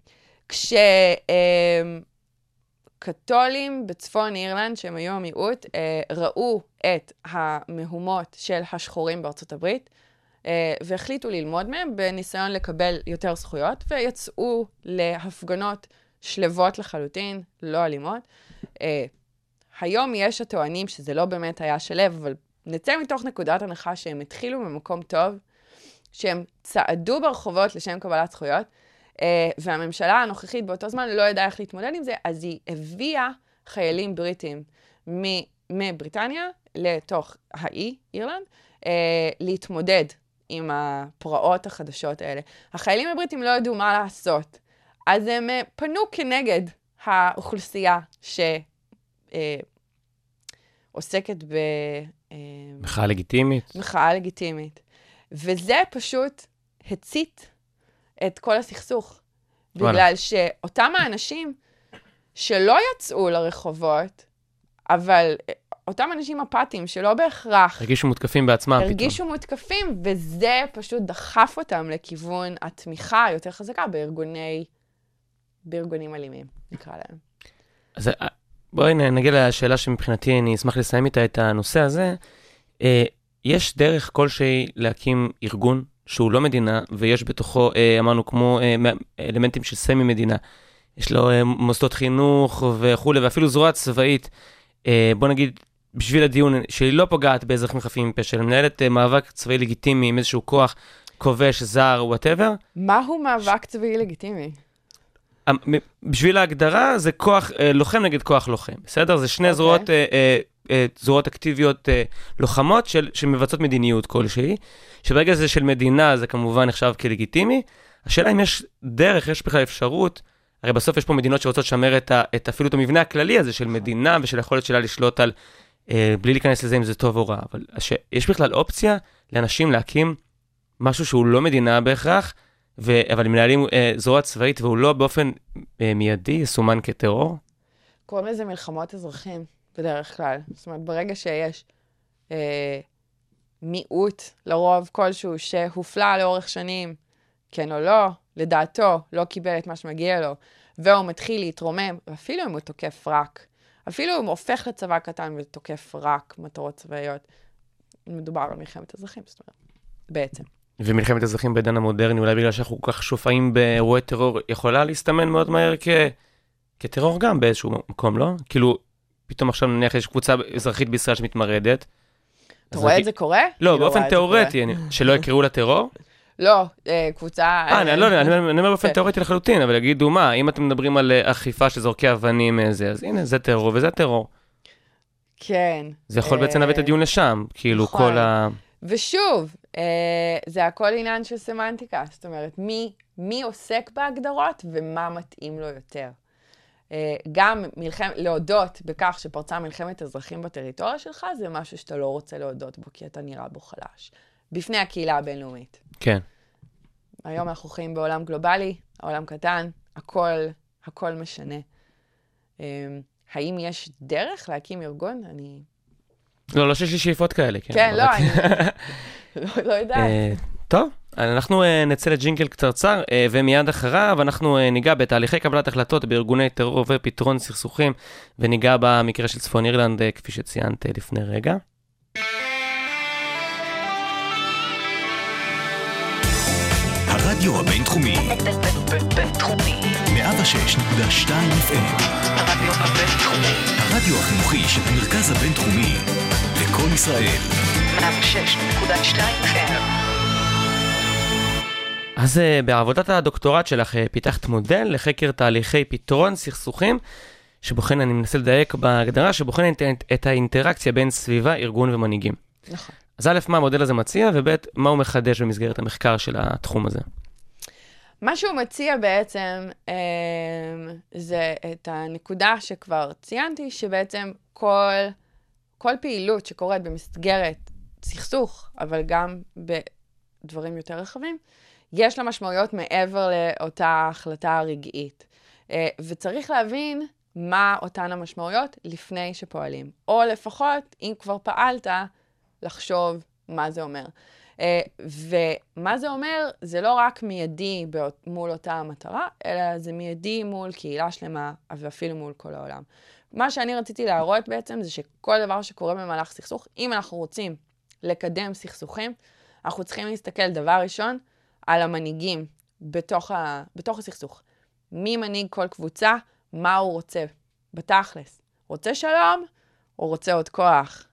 [SPEAKER 5] כשקתולים בצפון אירלנד, שהם היו המיעוט, אה, ראו את המהומות של השחורים בארצות הברית, אה, והחליטו ללמוד מהם בניסיון לקבל יותר זכויות, ויצאו להפגנות שלוות לחלוטין, לא אלימות. אה, היום יש הטוענים שזה לא באמת היה שלו, אבל נצא מתוך נקודת הנחה שהם התחילו ממקום טוב, שהם צעדו ברחובות לשם קבלת זכויות, והממשלה הנוכחית באותו זמן לא ידעה איך להתמודד עם זה, אז היא הביאה חיילים בריטים מבריטניה לתוך האי, אירלנד, אה, להתמודד עם הפרעות החדשות האלה. החיילים הבריטים לא ידעו מה לעשות, אז הם אה, פנו כנגד האוכלוסייה שעוסקת
[SPEAKER 1] מחאה לגיטימית.
[SPEAKER 5] במחאה לגיטימית. וזה פשוט הצית את כל הסכסוך.
[SPEAKER 1] וואלה.
[SPEAKER 5] בגלל שאותם האנשים שלא יצאו לרחובות, אבל אה, אותם אנשים אפאתיים שלא בהכרח
[SPEAKER 1] הרגישו מותקפים בעצמם פתאום.
[SPEAKER 5] הרגישו מותקפים, וזה פשוט דחף אותם לכיוון התמיכה היותר חזקה בארגוני, בארגונים אלימים, נקרא להם.
[SPEAKER 1] אז אה, בואי נגיע לשאלה שמבחינתי אני אשמח לסיים איתה את הנושא הזה. אה, יש דרך כלשהי להקים ארגון שהוא לא מדינה, ויש בתוכו, אה, אמרנו, כמו אה, אלמנטים של סמי-מדינה. יש לו אה, מוסדות חינוך וכולי, ואפילו זרוע צבאית. בוא נגיד, בשביל הדיון, שהיא לא פוגעת באזרחים חפים מפשע, אלא מנהלת מאבק צבאי לגיטימי עם איזשהו כוח כובש, זר, whatever.
[SPEAKER 5] מהו מאבק צבאי לגיטימי?
[SPEAKER 1] המ- בשביל ההגדרה זה כוח לוחם נגד כוח לוחם, בסדר? זה שני
[SPEAKER 5] אוקיי.
[SPEAKER 1] זרועות, זרועות אקטיביות אה, לוחמות של, שמבצעות מדיניות כלשהי, שברגע זה של מדינה זה כמובן נחשב כלגיטימי. השאלה אם יש דרך, יש בכלל אפשרות, הרי בסוף יש פה מדינות שרוצות לשמר את, ה, את אפילו את המבנה הכללי הזה של מדינה ושל היכולת שלה לשלוט על, אה, בלי להיכנס לזה אם זה טוב או רע, אבל יש בכלל אופציה לאנשים להקים משהו שהוא לא מדינה בהכרח, ו... אבל מנהלים אה, זרוע צבאית והוא לא באופן אה, מיידי יסומן כטרור?
[SPEAKER 5] קוראים לזה מלחמות אזרחים, בדרך כלל. זאת אומרת, ברגע שיש אה, מיעוט, לרוב כלשהו, שהופלה לאורך שנים, כן או לא, לדעתו, לא קיבל את מה שמגיע לו, והוא מתחיל להתרומם, ואפילו אם הוא תוקף רק, אפילו אם הוא הופך לצבא קטן ותוקף רק מטרות צבאיות, מדובר על מלחמת אזרחים, זאת אומרת, בעצם.
[SPEAKER 1] ומלחמת אזרחים בעידן המודרני, אולי בגלל שאנחנו כל כך שופעים באירועי טרור, יכולה להסתמן מאוד מהר כ... כטרור גם באיזשהו מקום, לא? כאילו, פתאום עכשיו נניח יש קבוצה אזרחית בישראל שמתמרדת.
[SPEAKER 5] אתה רואה את זה קורה?
[SPEAKER 1] לא,
[SPEAKER 5] אני
[SPEAKER 1] באופן
[SPEAKER 5] קורה.
[SPEAKER 1] תיאורטי, שלא יקראו לה טרור.
[SPEAKER 5] לא, אה, קבוצה...
[SPEAKER 1] אה, אני לא יודע, אני אומר באופן
[SPEAKER 5] כן.
[SPEAKER 1] תיאורטי לחלוטין, אבל יגידו, מה, אם אתם מדברים על אה, אכיפה של זורקי אבנים, אה, אז הנה, זה טרור וזה טרור.
[SPEAKER 5] כן.
[SPEAKER 1] זה יכול בעצם להביא את
[SPEAKER 5] אה,
[SPEAKER 1] הדיון לשם, כאילו,
[SPEAKER 5] נכון.
[SPEAKER 1] כל ה...
[SPEAKER 5] ושוב, אה, זה הכל עניין של סמנטיקה. זאת אומרת, מי עוסק בהגדרות ומה מתאים לו יותר. אה, גם מלחם, להודות בכך שפרצה מלחמת אזרחים בטריטוריה שלך, זה משהו שאתה לא רוצה להודות בו, כי אתה נראה בו חלש. בפני הקהילה הבינלאומית.
[SPEAKER 1] כן.
[SPEAKER 5] היום אנחנו חיים בעולם גלובלי, העולם קטן, הכל, הכל משנה. אה, האם יש דרך להקים ארגון? אני...
[SPEAKER 1] לא, לא שיש לי שאיפות כאלה, כן.
[SPEAKER 5] כן, לא, אני לא, לא יודעת.
[SPEAKER 1] אה, טוב, אנחנו אה, נצא לג'ינגל קצרצר, אה, ומיד אחריו אנחנו אה, ניגע בתהליכי קבלת החלטות בארגוני טרור ופתרון סכסוכים, וניגע במקרה של צפון אירלנד, כפי שציינת לפני רגע.
[SPEAKER 2] הרדיו הבינתחומי,
[SPEAKER 3] בינתחומי.
[SPEAKER 2] 106.2 FM,
[SPEAKER 3] הרדיו הבינתחומי.
[SPEAKER 2] הרדיו החינוכי של המרכז הבינתחומי, לקום ישראל,
[SPEAKER 3] 106.2 FM.
[SPEAKER 1] אז אה, בעבודת הדוקטורט שלך אה, פיתחת מודל לחקר תהליכי פתרון סכסוכים, שבוחן, אני מנסה לדייק בהגדרה, שבוחן את, את האינטראקציה בין סביבה, ארגון ומנהיגים.
[SPEAKER 5] נכון.
[SPEAKER 1] אז א', מה המודל הזה מציע, וב', מה הוא מחדש במסגרת המחקר של התחום הזה.
[SPEAKER 5] מה שהוא מציע בעצם אה, זה את הנקודה שכבר ציינתי, שבעצם כל, כל פעילות שקורית במסגרת סכסוך, אבל גם בדברים יותר רחבים, יש לה משמעויות מעבר לאותה החלטה רגעית. אה, וצריך להבין מה אותן המשמעויות לפני שפועלים. או לפחות, אם כבר פעלת, לחשוב מה זה אומר. אה, ומה זה אומר, זה לא רק מיידי מול אותה המטרה, אלא זה מיידי מול קהילה שלמה, ואפילו מול כל העולם. מה שאני רציתי להראות בעצם, זה שכל דבר שקורה במהלך סכסוך, אם אנחנו רוצים לקדם סכסוכים, אנחנו צריכים להסתכל דבר ראשון על המנהיגים בתוך, ה... בתוך הסכסוך. מי מנהיג כל קבוצה, מה הוא רוצה, בתכלס. רוצה שלום, או רוצה עוד כוח?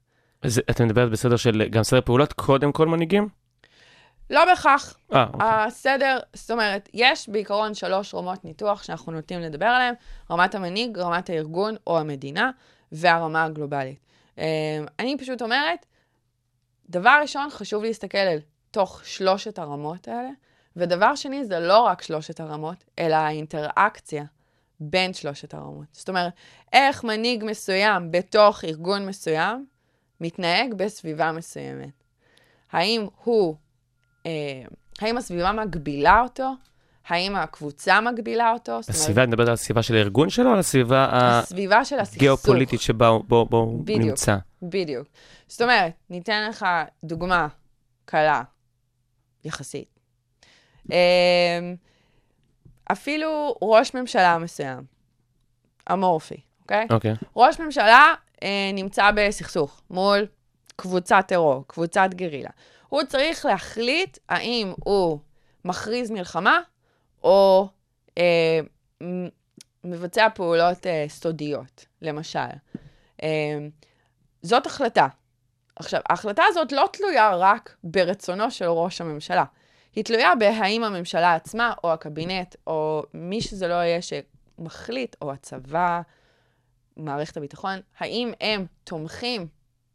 [SPEAKER 1] אז את מדברת בסדר של גם סדר פעולות, קודם כל מנהיגים?
[SPEAKER 5] לא בהכרח.
[SPEAKER 1] אה, אוקיי.
[SPEAKER 5] הסדר, זאת אומרת, יש בעיקרון שלוש רמות ניתוח שאנחנו נוטים לדבר עליהן, רמת המנהיג, רמת הארגון או המדינה, והרמה הגלובלית. אה, אני פשוט אומרת, דבר ראשון, חשוב להסתכל על תוך שלושת הרמות האלה, ודבר שני, זה לא רק שלושת הרמות, אלא האינטראקציה בין שלושת הרמות. זאת אומרת, איך מנהיג מסוים בתוך ארגון מסוים מתנהג בסביבה מסוימת. האם הוא אה, האם הסביבה מגבילה אותו? האם הקבוצה מגבילה אותו?
[SPEAKER 1] הסביבה, את מדברת על הסביבה של הארגון שלו, או על הסביבה
[SPEAKER 5] הסביבה של הסכסוך.
[SPEAKER 1] הגיאופוליטית שבה הוא בו- בו הוא
[SPEAKER 5] בדיוק.
[SPEAKER 1] נמצא?
[SPEAKER 5] בדיוק. זאת אומרת, ניתן לך דוגמה קלה, יחסית. אמ, אפילו ראש ממשלה מסוים, אמורפי, אוקיי?
[SPEAKER 1] אוקיי.
[SPEAKER 5] ראש ממשלה אה, נמצא בסכסוך מול קבוצת טרור, קבוצת גרילה. הוא צריך להחליט האם הוא מכריז מלחמה או אה, מבצע פעולות אה, סודיות, למשל. אה, זאת החלטה. עכשיו, ההחלטה הזאת לא תלויה רק ברצונו של ראש הממשלה. היא תלויה בהאם הממשלה עצמה, או הקבינט, או מי שזה לא יהיה שמחליט, או הצבא, מערכת הביטחון, האם הם תומכים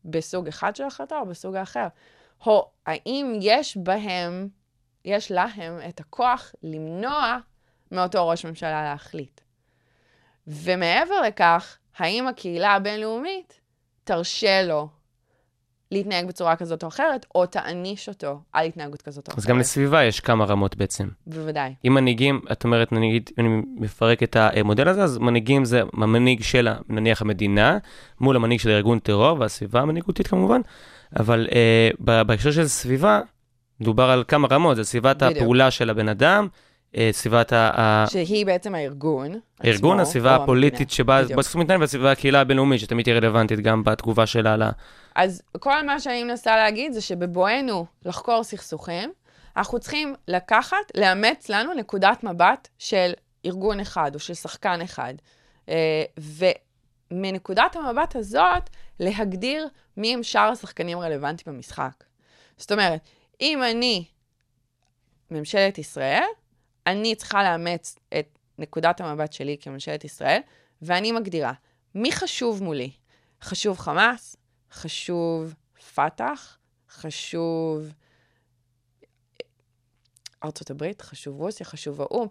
[SPEAKER 5] בסוג אחד של החלטה או בסוג האחר? או האם יש בהם, יש להם את הכוח למנוע מאותו ראש ממשלה להחליט? ומעבר לכך, האם הקהילה הבינלאומית תרשה לו להתנהג בצורה כזאת או אחרת, או תעניש אותו על התנהגות כזאת או אחרת?
[SPEAKER 1] אז גם לסביבה יש כמה רמות בעצם.
[SPEAKER 5] בוודאי.
[SPEAKER 1] אם מנהיגים, את אומרת, נגיד, אני מפרק את המודל הזה, אז מנהיגים זה המנהיג של, נניח, המדינה, מול המנהיג של ארגון טרור, והסביבה המנהיגותית כמובן, אבל אה, בהקשר של סביבה, דובר על כמה רמות, זה סביבת
[SPEAKER 5] בדיוק.
[SPEAKER 1] הפעולה של הבן אדם, סביבת ה-
[SPEAKER 5] שהיא בעצם הארגון.
[SPEAKER 1] הארגון,
[SPEAKER 5] עצמו,
[SPEAKER 1] הסביבה הפוליטית. שבה. בסוף מתנהל, והסביבה הקהילה הבינלאומית, שתמיד תהיה רלוונטית גם בתגובה שלה ל...
[SPEAKER 5] אז כל מה שאני מנסה להגיד זה שבבואנו לחקור סכסוכים, אנחנו צריכים לקחת, לאמץ לנו נקודת מבט של ארגון אחד או של שחקן אחד. אה, ומנקודת המבט הזאת, להגדיר מי הם שאר השחקנים הרלוונטיים במשחק. זאת אומרת, אם אני ממשלת ישראל, אני צריכה לאמץ את נקודת המבט שלי כממשלת ישראל, ואני מגדירה מי חשוב מולי. חשוב חמאס, חשוב פת"ח, חשוב ארצות הברית, חשוב רוסיה, חשוב האו"ם.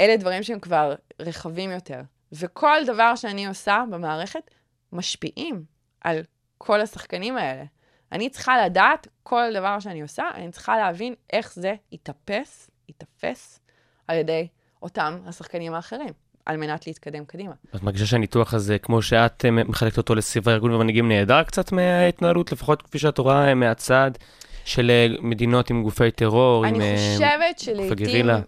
[SPEAKER 5] אלה דברים שהם כבר רחבים יותר. וכל דבר שאני עושה במערכת משפיעים על כל השחקנים האלה. אני צריכה לדעת כל דבר שאני עושה, אני צריכה להבין איך זה יתאפס, ייתפס על ידי אותם השחקנים האחרים, על מנת להתקדם קדימה.
[SPEAKER 1] את מרגישה שהניתוח הזה, כמו שאת אה, מחלקת אותו לסביבה ארגון ומנהיגים, נעדר קצת מההתנהלות, לפחות כפי שאת רואה אה, מהצד של אה, מדינות עם גופי טרור, עם...
[SPEAKER 5] אני חושבת
[SPEAKER 1] גופי גרילה.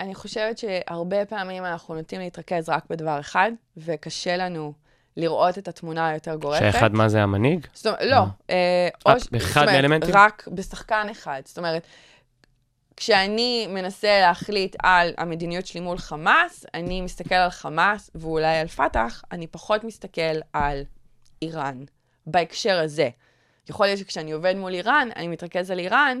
[SPEAKER 5] אני חושבת שהרבה פעמים אנחנו נוטים להתרכז רק בדבר אחד, וקשה לנו לראות את התמונה היותר גורפת.
[SPEAKER 1] שהאחד מה זה המנהיג?
[SPEAKER 5] זאת אומרת, לא. אה,
[SPEAKER 1] אה,
[SPEAKER 5] או
[SPEAKER 1] באחד מהאלמנטים?
[SPEAKER 5] רק בשחקן אחד. זאת אומרת, כשאני מנסה להחליט על המדיניות שלי מול חמאס, אני מסתכל על חמאס ואולי על פת"ח, אני פחות מסתכל על איראן, בהקשר הזה. יכול להיות שכשאני עובד מול איראן, אני מתרכז על איראן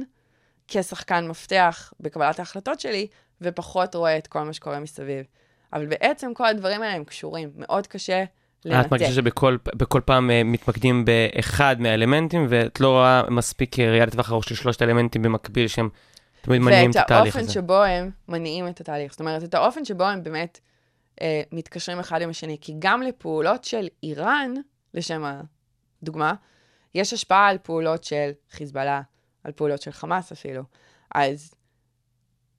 [SPEAKER 5] כשחקן מפתח בקבלת ההחלטות שלי, ופחות רואה את כל מה שקורה מסביב. אבל בעצם כל הדברים האלה הם קשורים, מאוד קשה לנתק.
[SPEAKER 1] את מרגישה שבכל בכל פעם אה, מתמקדים באחד מהאלמנטים, ואת לא רואה מספיק אה, ראייה לטווח ארוך של שלושת האלמנטים במקביל, שהם תמיד מניעים את
[SPEAKER 5] ואת
[SPEAKER 1] התהליך
[SPEAKER 5] האופן
[SPEAKER 1] הזה.
[SPEAKER 5] שבו הם מניעים את התהליך. זאת אומרת, את האופן שבו הם באמת אה, מתקשרים אחד עם השני. כי גם לפעולות של איראן, לשם הדוגמה, יש השפעה על פעולות של חיזבאללה, על פעולות של חמאס אפילו. אז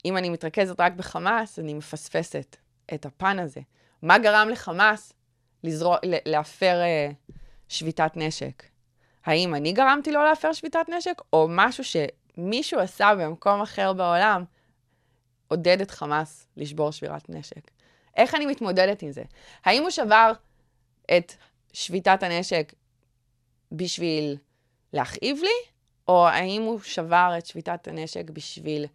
[SPEAKER 5] אם אני מתרכזת רק בחמאס, אני מפספסת את הפן הזה. מה גרם לחמאס לזרוע, להפר אה, שביתת נשק? האם אני גרמתי לו להפר שביתת נשק, או משהו שמישהו עשה במקום אחר בעולם, עודד את חמאס לשבור שבירת נשק? איך אני מתמודדת עם זה? האם הוא שבר את שביתת הנשק בשביל להכאיב לי, או האם הוא שבר את שביתת הנשק בשביל,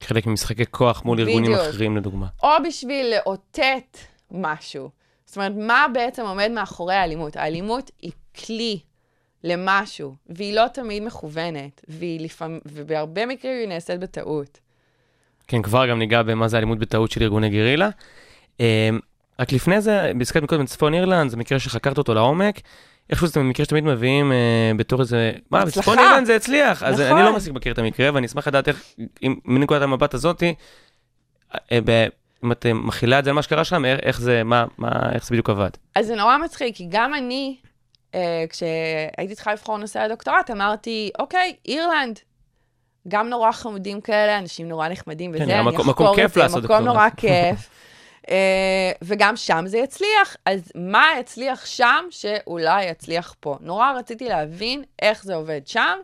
[SPEAKER 1] חלק ממשחקי כוח מול ארגונים
[SPEAKER 5] בדיוק.
[SPEAKER 1] אחרים, לדוגמה.
[SPEAKER 5] או בשביל לאותת משהו? זאת אומרת, מה בעצם עומד מאחורי האלימות? האלימות היא כלי למשהו, והיא לא תמיד מכוונת, והיא לפעמים, ובהרבה מקרים היא נעשית בטעות.
[SPEAKER 1] כן, כבר גם ניגע במה זה אלימות בטעות של ארגוני גרילה. אה, רק לפני זה, הזכרת מקודם צפון אירלנד, זה מקרה שחקרת אותו לעומק. איכשהו זה מקרה שתמיד מביאים אה, בתור איזה, מה. בצפון אירלנד זה הצליח. אז
[SPEAKER 5] נכון.
[SPEAKER 1] אני לא מספיק מכיר את המקרה, ואני אשמח לדעת איך, אם- מנקודת המבט הזאתי, אה, ב- אם את אה, מכילה את זה על מה שקרה שם, איך- זה, מה, מה- איך זה בדיוק עבד.
[SPEAKER 5] אז זה נורא מצחיק, כי גם אני, כשהייתי צריכה לבחור נושא לדוקטורט, אמרתי, אוקיי, אירלנד, גם נורא חמודים כאלה, אנשים נורא נחמדים וזה,
[SPEAKER 1] כן,
[SPEAKER 5] אני
[SPEAKER 1] המקום-
[SPEAKER 5] אחקור
[SPEAKER 1] מקום כיף
[SPEAKER 5] זה,
[SPEAKER 1] לעשות
[SPEAKER 5] מקום. נורא כיף. אה, וגם שם זה יצליח, אז מה יצליח שם שאולי יצליח פה? נורא רציתי להבין איך זה עובד שם,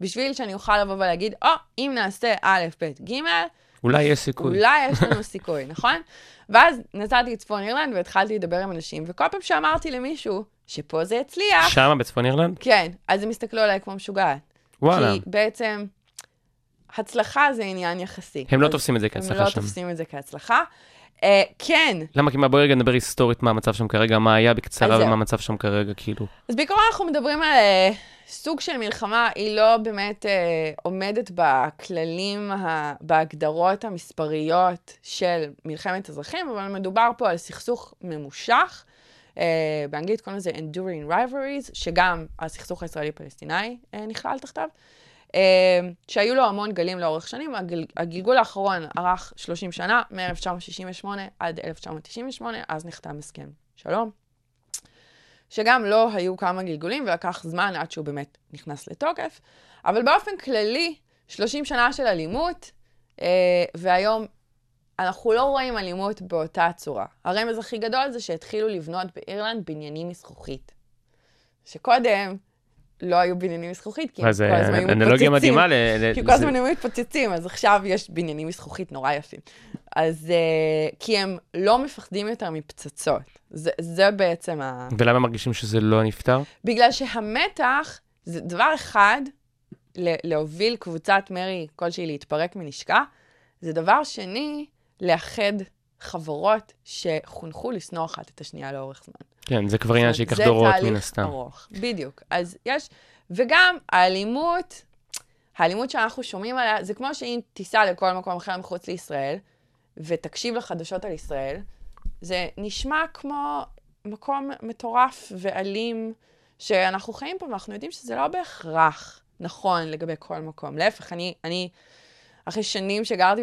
[SPEAKER 5] בשביל שאני אוכל לבוא ולהגיד, או, אם נעשה א', ב', ג',
[SPEAKER 1] אולי יש סיכוי.
[SPEAKER 5] אולי יש לנו סיכוי, נכון? ואז נסעתי לצפון אירלנד והתחלתי לדבר עם אנשים, וכל פעם שאמרתי למישהו שפה זה יצליח,
[SPEAKER 1] שמה בצפון אירלנד?
[SPEAKER 5] כן, אז הם הסתכלו עליי כמו משוגעת.
[SPEAKER 1] וואלה.
[SPEAKER 5] כי בעצם, הצלחה זה עניין יחסי.
[SPEAKER 1] הם לא תופסים את זה
[SPEAKER 5] הם
[SPEAKER 1] כהצלחה
[SPEAKER 5] לא
[SPEAKER 1] שם.
[SPEAKER 5] תופסים את זה כהצלחה. אה, כן,
[SPEAKER 1] למה? כי מה, בואי רגע נדבר היסטורית מה המצב שם כרגע, מה היה בקצרה. ומה המצב שם כרגע, כאילו.
[SPEAKER 5] אז בעיקרון אנחנו מדברים על אה, סוג של מלחמה, היא לא באמת אה, עומדת בכללים, ה, בהגדרות המספריות של מלחמת אזרחים, אבל מדובר פה על סכסוך ממושך. אה, באנגלית קוראים לזה Enduring Rivalries, שגם הסכסוך הישראלי-פלסטיני אה, נכלל תחתיו, אה, שהיו לו המון גלים לאורך שנים. הגל, הגלגול האחרון ארך 30 שנה, מ-1968 עד 1998, אז נחתם הסכם שלום. שגם לו היו כמה גלגולים ולקח זמן עד שהוא באמת נכנס לתוקף. אבל באופן כללי, 30 שנה של אלימות, והיום אנחנו לא רואים אלימות באותה צורה. הרמז הכי גדול זה שהתחילו לבנות באירלנד בניינים מזכוכית. שקודם לא היו בניינים מזכוכית, כי הם כל הזמן היו
[SPEAKER 1] אנלוגיה
[SPEAKER 5] מתפוצצים.
[SPEAKER 1] מדהימה ל...
[SPEAKER 5] כי כל הזמן היו מתפוצצים, אז עכשיו יש בניינים מזכוכית נורא יפים. אז uh, כי הם לא מפחדים יותר מפצצות. זה, זה בעצם ה...
[SPEAKER 1] ולמה מרגישים שזה לא נפתר?
[SPEAKER 5] בגלל שהמתח זה דבר אחד, להוביל קבוצת מרי כלשהי להתפרק מנשקה, זה דבר שני, לאחד חברות שחונכו לשנוא אחת את השנייה לאורך זמן.
[SPEAKER 1] כן, זה כבר עניין שייקח דורות מן
[SPEAKER 5] זה תהליך
[SPEAKER 1] הסתם.
[SPEAKER 5] ארוך, בדיוק. אז יש, וגם האלימות, האלימות שאנחנו שומעים עליה, זה כמו שאם תיסע לכל מקום אחר מחוץ לישראל, ותקשיב לחדשות על ישראל, זה נשמע כמו מקום מטורף ואלים שאנחנו חיים פה, ואנחנו יודעים שזה לא בהכרח נכון לגבי כל מקום. להפך, אני, אני אחרי שנים שגרתי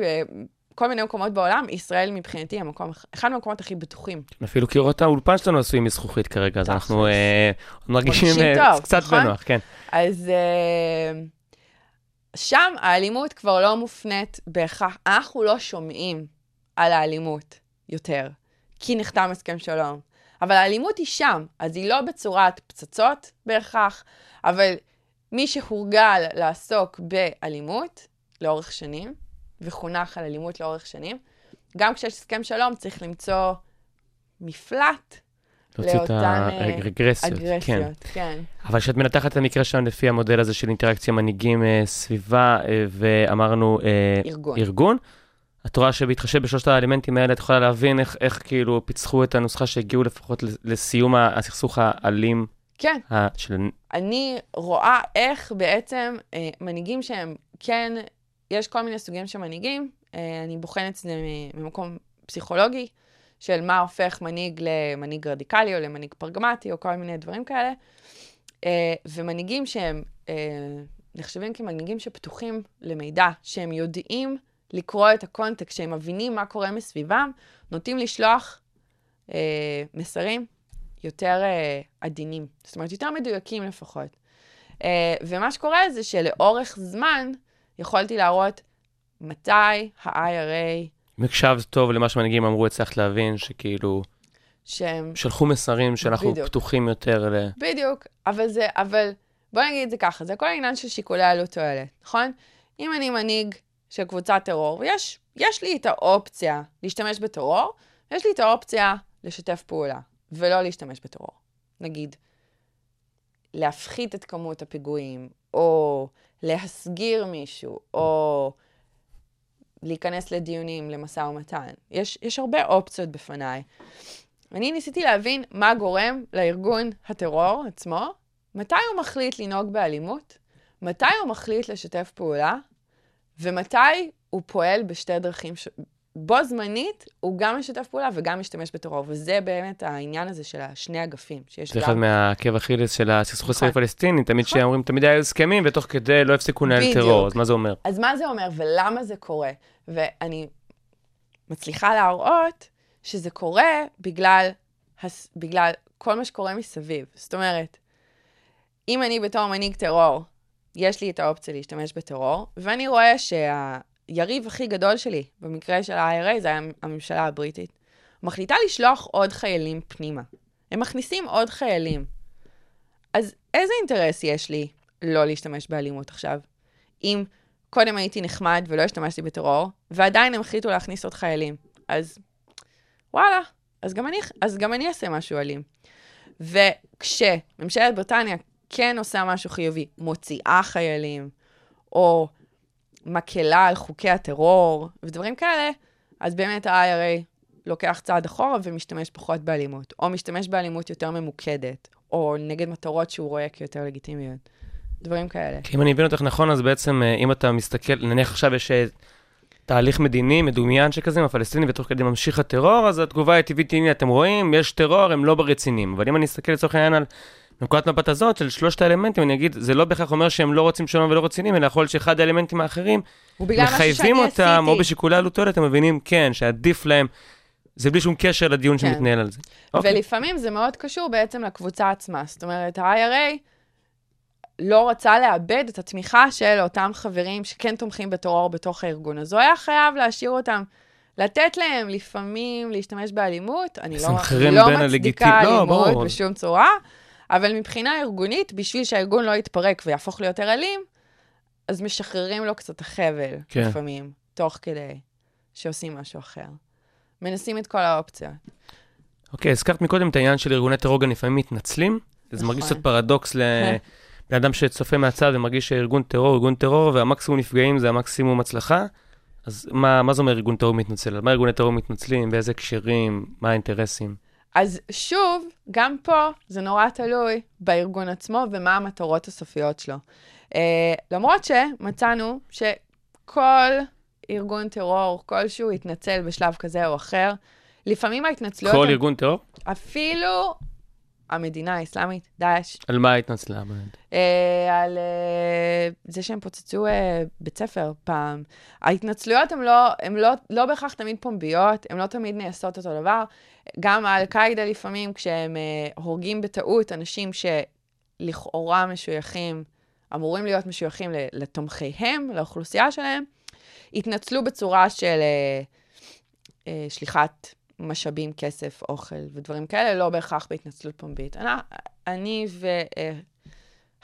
[SPEAKER 5] בכל מיני מקומות בעולם, ישראל מבחינתי המקום, אחד מהמקומות הכי בטוחים.
[SPEAKER 1] אפילו קירות האולפן שלנו עשויים מזכוכית כרגע, אז. אנחנו אה, מרגישים אה, קצת
[SPEAKER 5] נכון?
[SPEAKER 1] בנוח, כן.
[SPEAKER 5] אז uh, שם האלימות כבר לא מופנית בהכרח, אנחנו לא שומעים על האלימות יותר, כי נחתם הסכם שלום. אבל האלימות היא שם, אז היא לא בצורת פצצות בהכרח, אבל מי שהורגל לעסוק באלימות לאורך שנים, וחונך על אלימות לאורך שנים, גם כשיש הסכם שלום צריך למצוא מפלט לאותן, אה,
[SPEAKER 1] הרגרסיות, כן.
[SPEAKER 5] אגרסיות. כן.
[SPEAKER 1] אבל כשאת מנתחת את המקרה שלנו לפי המודל הזה של אינטראקציה מנהיגים אה, סביבה, אה, ואמרנו
[SPEAKER 5] ארגון.
[SPEAKER 1] ארגון, את רואה שבהתחשב בשלושת האלמנטים האלה, את יכולה להבין איך, איך כאילו פיצחו את הנוסחה שהגיעו לפחות לסיום הסכסוך האלים
[SPEAKER 5] כן,
[SPEAKER 1] ה- של...
[SPEAKER 5] אני רואה איך בעצם אה, מנהיגים שהם כן, יש כל מיני סוגים של מנהיגים, אה, אני בוחנת את זה ממקום פסיכולוגי, של מה הופך מנהיג למנהיג רדיקלי או למנהיג פרגמטי או כל מיני דברים כאלה, אה, ומנהיגים שהם אה, נחשבים כמנהיגים שפתוחים למידע, שהם יודעים לקרוא את הקונטקסט, שהם מבינים מה קורה מסביבם, נוטים לשלוח מסרים יותר עדינים, זאת אומרת, יותר מדויקים לפחות. ומה שקורה זה שלאורך זמן יכולתי להראות מתי ה-IRA,
[SPEAKER 1] אם הקשבת טוב למה שמנהיגים אמרו, הצלחת להבין שכאילו
[SPEAKER 5] שהם
[SPEAKER 1] שלחו מסרים שאנחנו
[SPEAKER 5] בדיוק.
[SPEAKER 1] פתוחים יותר ל...
[SPEAKER 5] בדיוק, אבל זה, אבל בוא נגיד את זה ככה, זה כל העניין של שיקולי עלות תועלת, נכון? אם אני מנהיג של קבוצת טרור, ויש יש לי את האופציה להשתמש בטרור, יש לי את האופציה לשתף פעולה, ולא להשתמש בטרור. נגיד, להפחית את כמות הפיגועים, או להסגיר מישהו, או להיכנס לדיונים, למשא ומתן. יש, יש הרבה אופציות בפניי. אני ניסיתי להבין מה גורם לארגון הטרור עצמו, מתי הוא מחליט לנהוג באלימות, מתי הוא מחליט לשתף פעולה, ומתי הוא פועל בשתי דרכים. בו זמנית, הוא גם משתף פעולה וגם משתמש בטרור, וזה באמת העניין הזה של השני אגפים, שיש
[SPEAKER 1] זה אחד מהעקב אכילס של הסכסוך
[SPEAKER 5] נכון.
[SPEAKER 1] הישראלי-פלסטיני, תמיד
[SPEAKER 5] נכון.
[SPEAKER 1] שאומרים, תמיד היו הסכמים, ותוך כדי לא הפסיקו לנהל. טרור, אז מה זה אומר?
[SPEAKER 5] אז מה זה אומר ולמה זה קורה? ואני מצליחה להראות שזה קורה בגלל. בגלל כל מה שקורה מסביב. זאת אומרת, אם אני בתור מנהיג טרור יש לי את האופציה להשתמש בטרור, ואני רואה שהיריב הכי גדול שלי, במקרה של ה-IRA, זה היה הממשלה הבריטית, מחליטה לשלוח עוד חיילים פנימה. הם מכניסים עוד חיילים. אז איזה אינטרס יש לי לא להשתמש באלימות עכשיו? אם קודם הייתי נחמד ולא השתמשתי בטרור, ועדיין הם החליטו להכניס עוד חיילים. אז וואלה, אז גם אני, אז גם אני אעשה משהו אלים. וכשממשלת בריטניה כן עושה משהו חיובי, מוציאה חיילים, או מקלה על חוקי הטרור ודברים כאלה, אז באמת ה-IRA לוקח צעד אחורה ומשתמש פחות באלימות, או משתמש באלימות יותר ממוקדת, או נגד מטרות שהוא רואה כיותר לגיטימיות. דברים כאלה.
[SPEAKER 1] כי אם אני מבין אותך נכון, אז בעצם אה, אם אתה מסתכל, נניח עכשיו יש אה, תהליך מדיני מדומיין שכזה עם הפלסטינים, ותוך כדי ממשיך הטרור, אז התגובה היא טבעית, הנה, אתם רואים, יש טרור, הם לא ברצינים. אבל אם אני אסתכל לצורך העניין על נקודת מבט הזאת של שלושת האלמנטים, אני אגיד, זה לא בהכרח אומר שהם לא רוצים שלום ולא רציניים, אלא יכול להיות שאחד האלמנטים האחרים, מחייבים אותם, או
[SPEAKER 5] עשיתי.
[SPEAKER 1] בשיקולי עלות תועלת, הם מבינים, כן, שעדיף להם, זה בלי שום קשר לדיון
[SPEAKER 5] כן.
[SPEAKER 1] שמתנהל על זה. אוקיי.
[SPEAKER 5] ולפעמים זה מאוד קשור בעצם לקבוצה עצמה. זאת אומרת, ה-IRA לא רצה לאבד את התמיכה של אותם חברים שכן תומכים בטרור בתוך הארגון, אז הוא היה חייב להשאיר אותם. לתת להם לפעמים להשתמש באלימות, אני לא, לא מצדיקה
[SPEAKER 1] לא,
[SPEAKER 5] אלימות
[SPEAKER 1] ברור.
[SPEAKER 5] בשום צורה, אבל מבחינה ארגונית, בשביל שהארגון לא יתפרק ויהפוך ליותר אלים, אז משחררים לו קצת החבל
[SPEAKER 1] כן.
[SPEAKER 5] לפעמים, תוך כדי שעושים משהו אחר. מנסים את כל האופציות.
[SPEAKER 1] אוקיי, הזכרת מקודם את העניין של ארגוני טרור גם לפעמים מתנצלים. זה
[SPEAKER 5] נכון.
[SPEAKER 1] מרגיש קצת פרדוקס לבן אדם שצופה מהצד ומרגיש שארגון טרור, ארגון טרור, והמקסימום נפגעים זה המקסימום הצלחה. אז מה, מה זה אומר ארגון טרור מתנצל? על מה ארגוני טרור מתנצלים? באיזה הקשרים? מה האינטרסים?
[SPEAKER 5] אז שוב, גם פה זה נורא תלוי בארגון עצמו ומה המטרות הסופיות שלו. Uh, למרות שמצאנו שכל ארגון טרור כלשהו יתנצל בשלב כזה או אחר, לפעמים ההתנצלויות...
[SPEAKER 1] כל
[SPEAKER 5] הן-
[SPEAKER 1] ארגון טרור?
[SPEAKER 5] אפילו המדינה האסלאמית, דאעש,
[SPEAKER 1] על מה התנצלה? באמת?
[SPEAKER 5] אה, על אה, זה שהם פוצצו אה, בית ספר פעם. ההתנצלויות הן לא, לא, לא בהכרח תמיד פומביות, הן לא תמיד נעשות אותו דבר. גם האל-קאעידה לפעמים, כשהם אה, הורגים בטעות אנשים שלכאורה משויכים, אמורים להיות משויכים לתומכיהם, לאוכלוסייה שלהם, התנצלו בצורה של אה, אה, שליחת משאבים, כסף, אוכל ודברים כאלה, לא בהכרח בהתנצלות פומבית. אני, אני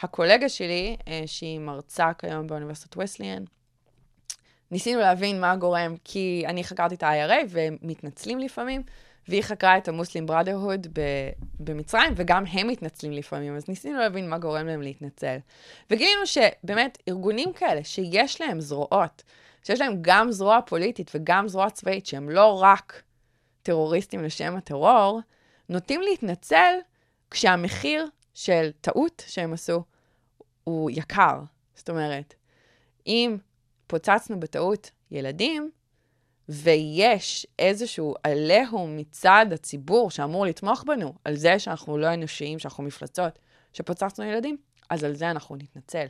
[SPEAKER 5] והקולגה שלי, אה, שהיא מרצה כיום באוניברסיטת וסליאן, ניסינו להבין מה גורם, כי אני חקרתי את ה-IRA והם מתנצלים לפעמים, והיא חקרה את המוסלים בראדרהוד במצרים, וגם הם מתנצלים לפעמים, אז ניסינו להבין מה גורם להם להתנצל. וגילינו שבאמת ארגונים כאלה, שיש להם זרועות, שיש להם גם זרוע פוליטית וגם זרוע צבאית, שהם לא רק טרוריסטים לשם הטרור, נוטים להתנצל כשהמחיר של טעות שהם עשו הוא יקר. זאת אומרת, אם פוצצנו בטעות ילדים, ויש איזשהו עליהום מצד הציבור שאמור לתמוך בנו, על זה שאנחנו לא אנושיים, שאנחנו מפלצות, שפוצצנו ילדים, אז על זה אנחנו נתנצל.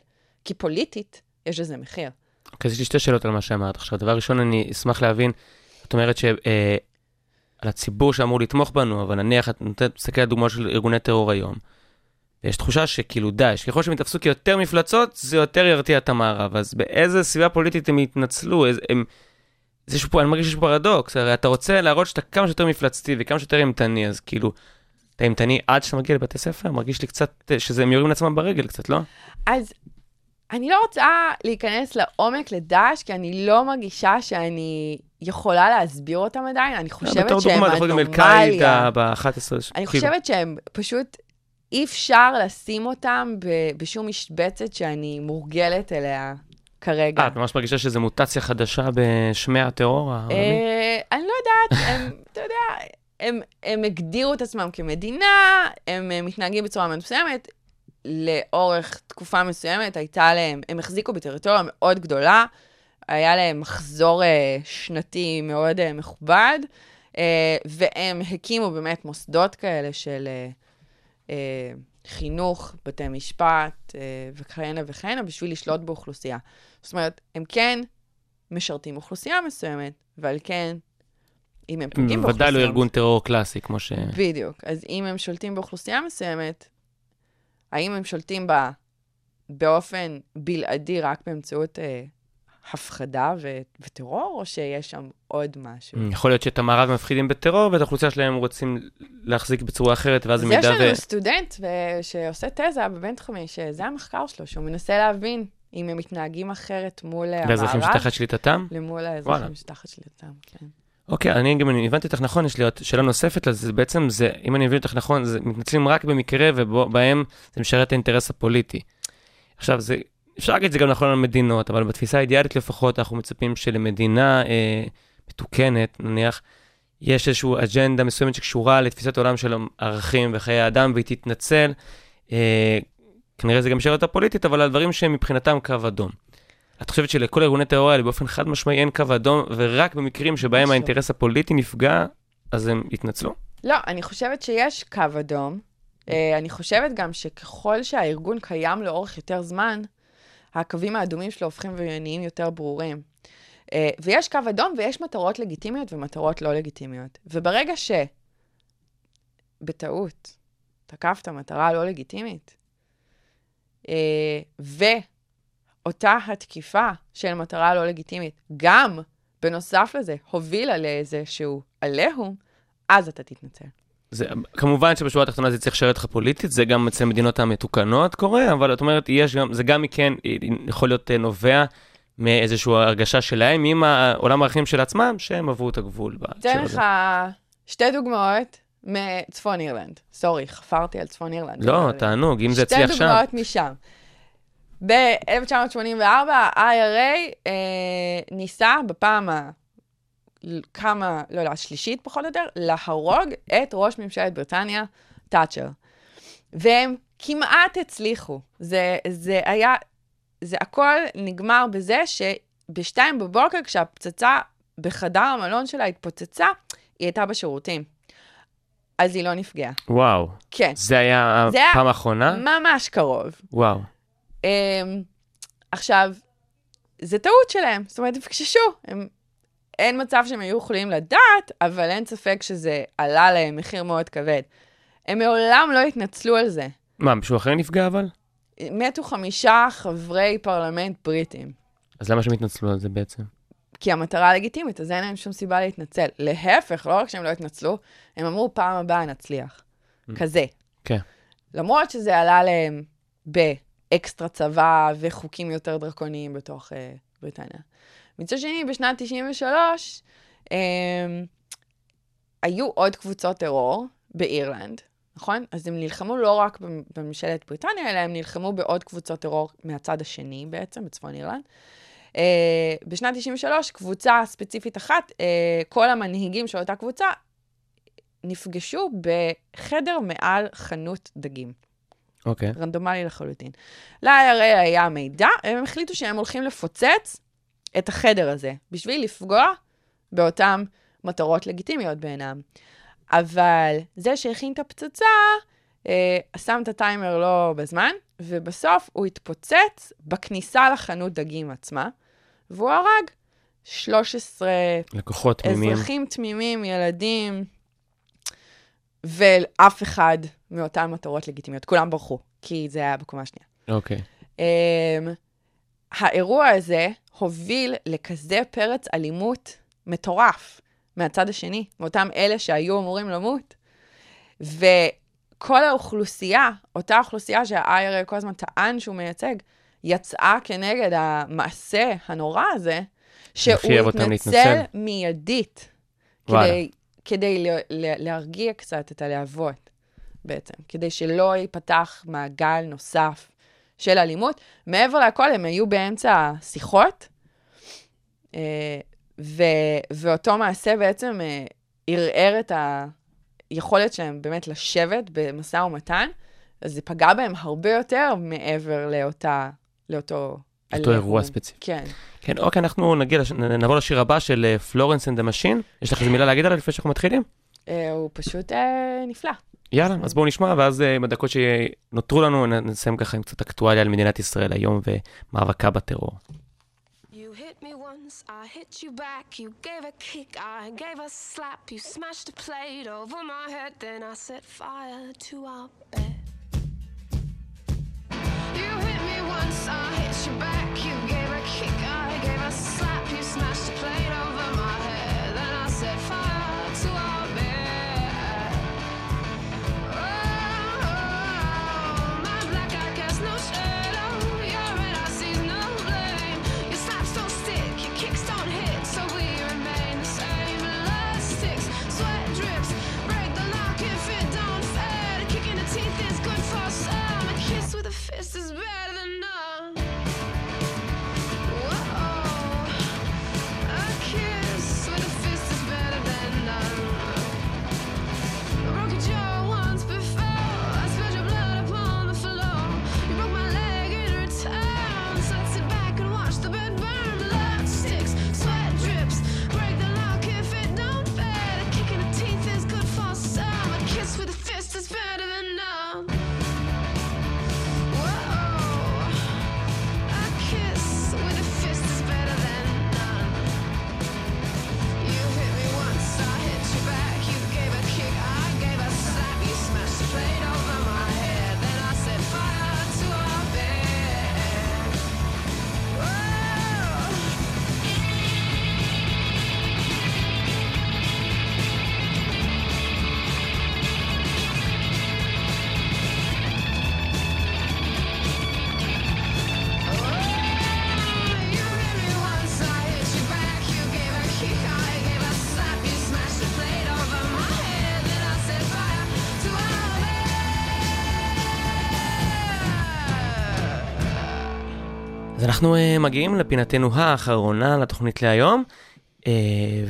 [SPEAKER 5] כי פוליטית, יש לזה מחיר.
[SPEAKER 1] אוקיי, אז יש לי שתי שאלות על מה שאמרת עכשיו. דבר ראשון, אני אשמח להבין, את אומרת שעל הציבור שאמור לתמוך בנו, אבל נניח את נותנת, מסתכלת על דוגמאות של ארגוני טרור היום. ויש תחושה שכאילו דאעש, ככל שהם יתפסו כיותר מפלצות, זה יותר ירתיע את המערב. אז באיזה סביבה פוליטית הם יתנצלו? איזה, הם... זה שפה, אני מרגיש שיש פרדוקס, הרי אתה רוצה להראות שאתה כמה שיותר מפלצתי וכמה שיותר אימתני, אז כאילו, אתה אימתני עד שאתה מגיע לבתי ספר? מרגיש לי קצת אה, שזה הם יורים לעצמם ברגל קצת, לא?
[SPEAKER 5] אז אני לא רוצה להיכנס לעומק לדאעש, כי אני לא מרגישה שאני יכולה להסביר אותם עדיין. אני חושבת
[SPEAKER 1] בתור
[SPEAKER 5] שהם
[SPEAKER 1] דוגמה, אתה יכול גם
[SPEAKER 5] אנומליה.
[SPEAKER 1] אל-קאעידה ב-11...
[SPEAKER 5] אני. חושבת שהם פשוט, אי אפשר לשים אותם בשום משבצת שאני מורגלת אליה כרגע.
[SPEAKER 1] אה, את ממש מרגישה שזו מוטציה חדשה בשמי הטרור הערבי?
[SPEAKER 5] אה, אני לא יודעת, הם, אתה יודע, הם, הם הגדירו את עצמם כמדינה, הם אה, מתנהגים בצורה מסוימת. לאורך תקופה מסוימת הייתה להם, הם החזיקו בטריטוריה מאוד גדולה, היה להם מחזור אה, שנתי מאוד אה, מכובד, אה, והם הקימו באמת מוסדות כאלה של חינוך, בתי משפט וכהנה וכהנה בשביל לשלוט באוכלוסייה. זאת אומרת, הם כן משרתים אוכלוסייה מסוימת, ועל כן, אם הם פוגעים באוכלוסייה...
[SPEAKER 1] ודאי לא ארגון טרור קלאסי, כמו ש...
[SPEAKER 5] בדיוק. אז אם הם שולטים באוכלוסייה מסוימת, האם הם שולטים בה באופן בלעדי רק באמצעות אה, הפחדה ו- וטרור, או שיש שם עוד משהו?
[SPEAKER 1] יכול להיות שאת המערב מפחידים בטרור, ואת האוכלוסייה שלהם רוצים להחזיק בצורה אחרת, ואז
[SPEAKER 5] אז
[SPEAKER 1] במידה
[SPEAKER 5] יש
[SPEAKER 1] ו...
[SPEAKER 5] לנו סטודנט ו- שעושה תזה בבינתחומי, שזה המחקר שלו, שהוא מנסה להבין אם הם מתנהגים אחרת מול אה,
[SPEAKER 1] לאזרחים
[SPEAKER 5] המערב,
[SPEAKER 1] שתחת שליטתם?
[SPEAKER 5] למול. האזרחים שתחת שליטתם, כן.
[SPEAKER 1] אוקיי, אני גם אני הבנתי אותך נכון, יש לי עוד שאלה נוספת לזה, בעצם זה, אם אני מבין אותך נכון, זה מתנצלים רק במקרה ובהם זה משרת את האינטרס הפוליטי. עכשיו, זה, אפשר להגיד את זה גם נכון על מדינות, אבל בתפיסה האידיאלית לפחות, אנחנו מצפים שלמדינה אה, מתוקנת, נניח, יש איזושהי אג'נדה מסוימת שקשורה לתפיסת עולם של ערכים וחיי האדם, והיא תתנצל, אה, כנראה זה גם שאלה פוליטית, אבל על דברים שהם מבחינתם קו אדום. את חושבת שלכל ארגוני טרור האלה באופן חד משמעי אין קו אדום, ורק במקרים שבהם
[SPEAKER 5] לא.
[SPEAKER 1] האינטרס הפוליטי נפגע, אז הם יתנצלו?
[SPEAKER 5] לא, אני חושבת שיש קו אדום. אה, אני חושבת גם שככל שהארגון קיים לאורך יותר זמן, הקווים האדומים שלו הופכים ונהיים יותר ברורים. אה, ויש קו אדום ויש מטרות לגיטימיות ומטרות לא לגיטימיות. וברגע שבטעות תקפת מטרה לא לגיטימית, אה, ואותה התקיפה של מטרה לא לגיטימית, גם בנוסף לזה, הובילה לאיזשהו עליהום, אז אתה תתנצל.
[SPEAKER 1] זה, כמובן שבשורה התחתונה זה צריך לשרת לך פוליטית, זה גם אצל המדינות המתוקנות קורה, אבל את אומרת, יש גם, זה גם מכן יכול להיות אה, נובע מאיזושהי הרגשה שלהם עם העולם הערכים של עצמם, שהם עברו את הגבול.
[SPEAKER 5] אתן. לך שתי דוגמאות מצפון אירלנד. סורי, חפרתי על צפון אירלנד.
[SPEAKER 1] לא, תענוג, אם זה הצליח
[SPEAKER 5] שתי
[SPEAKER 1] שם.
[SPEAKER 5] דוגמאות משם. ב-1984, ה-IRA אה, ניסה בפעם ה... כמה, לא יודע, השלישית פחות או יותר, להרוג את ראש ממשלת בריטניה, תאצ'ר. והם כמעט הצליחו. זה, זה היה, זה הכל נגמר בזה שבשתיים בבוקר, כשהפצצה בחדר המלון שלה התפוצצה, היא הייתה בשירותים. אז היא לא נפגעה.
[SPEAKER 1] וואו,
[SPEAKER 5] כן,
[SPEAKER 1] זה היה
[SPEAKER 5] זה
[SPEAKER 1] הפעם האחרונה?
[SPEAKER 5] ממש קרוב.
[SPEAKER 1] וואו.
[SPEAKER 5] Um, עכשיו, זה טעות שלהם, זאת אומרת, הם פקששו. הם, אין מצב שהם היו יכולים לדעת, אבל אין ספק שזה עלה להם מחיר מאוד כבד. הם מעולם לא התנצלו על זה.
[SPEAKER 1] מה, מישהו אחר נפגע אבל?
[SPEAKER 5] מתו חמישה חברי פרלמנט בריטים.
[SPEAKER 1] אז למה שהם התנצלו על זה בעצם?
[SPEAKER 5] כי המטרה לגיטימית, אז אין להם שום סיבה להתנצל. להפך, לא רק שהם לא התנצלו, הם אמרו, פעם הבאה נצליח. כזה.
[SPEAKER 1] כן.
[SPEAKER 5] למרות שזה עלה להם באקסטרה צבא וחוקים יותר דרקוניים בתוך uh, בריטניה. מצד שני, בשנת 93, um, היו עוד קבוצות טרור באירלנד, נכון? אז הם נלחמו לא רק במ- בממשלת בריטניה, אלא הם נלחמו בעוד קבוצות טרור מהצד השני בעצם, בצפון אירלנד. Uh, בשנת 93, קבוצה ספציפית אחת, uh, כל המנהיגים של אותה קבוצה נפגשו בחדר מעל חנות דגים.
[SPEAKER 1] אוקיי.
[SPEAKER 5] רנדומלי לחלוטין. ל-IRA היה מידע, הם החליטו שהם הולכים לפוצץ את החדר הזה, בשביל לפגוע באותן מטרות לגיטימיות בעינם. אבל זה שהכין את הפצצה, אה, שם את הטיימר לא בזמן, ובסוף הוא התפוצץ בכניסה לחנות דגים עצמה, והוא הרג 13
[SPEAKER 1] לקוחות תמימים.
[SPEAKER 5] אזרחים תמימים, ילדים, ואף אחד מאותן מטרות לגיטימיות. כולם ברחו, כי זה היה בקומה השנייה.
[SPEAKER 1] אוקיי.
[SPEAKER 5] Um, האירוע הזה הוביל לכזה פרץ אלימות מטורף מהצד השני, מאותם אלה שהיו אמורים למות. וכל האוכלוסייה, אותה אוכלוסייה שה-IRA כל הזמן טען שהוא מייצג, יצאה כנגד המעשה הנורא הזה, שהוא התנצל. מיידית,
[SPEAKER 1] וואלה.
[SPEAKER 5] כדי, כדי ל- ל- להרגיע קצת את הלהבות בעצם, כדי שלא ייפתח מעגל נוסף של אלימות. מעבר לכל, הם היו באמצע שיחות, אה, ו- ואותו מעשה בעצם אה, ערער את היכולת שלהם באמת לשבת במשא ומתן, אז זה פגע בהם הרבה יותר מעבר לאותה, לאותו...
[SPEAKER 1] אותו אירוע. ספציפי.
[SPEAKER 5] כן.
[SPEAKER 1] כן, אוקיי, אנחנו נגיע, נעבור לשיר הבא של Florence and the Machine. יש לך איזה מילה להגיד עליו לפני שאנחנו מתחילים?
[SPEAKER 5] אה, הוא פשוט נפלא.
[SPEAKER 1] יאללה, אז בואו נשמע, ואז אה, בדקות שנותרו לנו, נסיים ככה עם קצת אקטואליה על מדינת ישראל היום ומאבקה בטרור.
[SPEAKER 7] I hit you back. You gave a kick, I gave a slap. You smashed a plate over my head, then I set fire to our bed. You hit me once, I hit you back.
[SPEAKER 1] אנחנו uh, מגיעים לפינתנו האחרונה לתוכנית להיום, uh,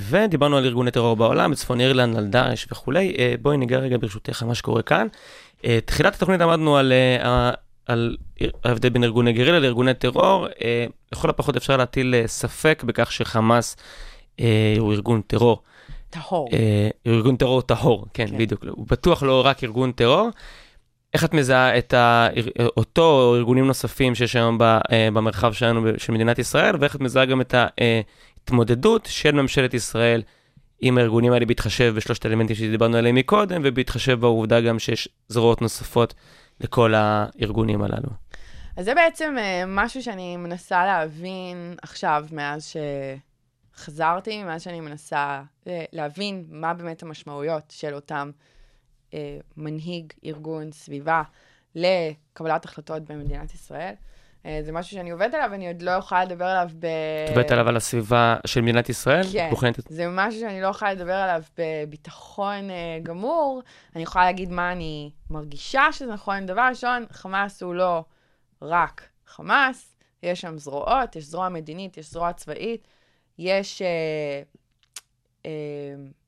[SPEAKER 1] ודיברנו על ארגוני טרור בעולם, בצפון אירלנד, על דאעש וכולי. Uh, בואי ניגע רגע ברשותך על מה שקורה כאן. תחילת התוכנית עמדנו על, על ההבדל בין ארגוני גרילה לארגוני טרור. לכל הפחות אפשר להטיל ספק בכך שחמאס הוא ארגון טרור.
[SPEAKER 5] טהור.
[SPEAKER 1] אה, ארגון טרור טהור, כן,
[SPEAKER 5] כן.
[SPEAKER 1] בדיוק. הוא בטוח לא רק ארגון טרור. איך את מזהה את. אותו או ארגונים נוספים שיש היום אה, במרחב שלנו, של מדינת ישראל, ואיך את מזהה גם את ההתמודדות של ממשלת ישראל עם הארגונים האלה בהתחשב בשלושת האלמנטים שדיברנו עליהם מקודם, ובהתחשב בעובדה גם שיש זרועות נוספות לכל הארגונים הללו.
[SPEAKER 5] אז זה בעצם אה, משהו שאני מנסה להבין עכשיו, מאז שחזרתי, מאז שאני מנסה אה, להבין מה באמת המשמעויות של אותם אה, מנהיג ארגון סביבה לקבלת החלטות במדינת ישראל. אה, זה משהו שאני עובדת עליו, אני עוד לא יכולה לדבר עליו ב...
[SPEAKER 1] את מדברת עליו על הסביבה של מדינת ישראל?
[SPEAKER 5] כן,
[SPEAKER 1] בוחנת
[SPEAKER 5] זה משהו שאני לא יכולה לדבר עליו בביטחון אה, גמור. אני יכולה להגיד מה אני מרגישה שזה נכון. דבר ראשון, חמאס הוא לא רק חמאס, יש שם זרועות, יש זרוע מדינית, יש זרוע צבאית, יש אה, אה,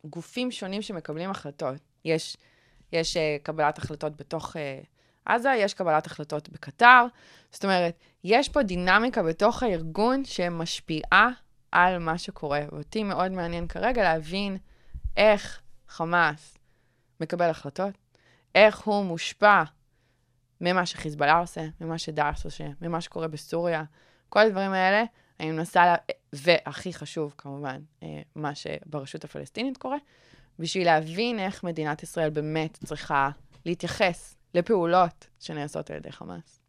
[SPEAKER 5] גופים שונים שמקבלים החלטות. יש, יש אה, קבלת החלטות בתוך אה, עזה, יש קבלת החלטות בקטר. זאת אומרת, יש פה דינמיקה בתוך הארגון שמשפיעה על מה שקורה. ואותי מאוד מעניין כרגע להבין איך חמאס מקבל החלטות, איך הוא מושפע ממה שחיזבאללה עושה, ממה שדאעש עושה, ממה שקורה בסוריה. כל הדברים האלה, אני מנסה, לה... והכי חשוב כמובן, אה, מה שברשות הפלסטינית קורה, בשביל להבין איך מדינת ישראל באמת צריכה להתייחס לפעולות שנעשות על ידי חמאס.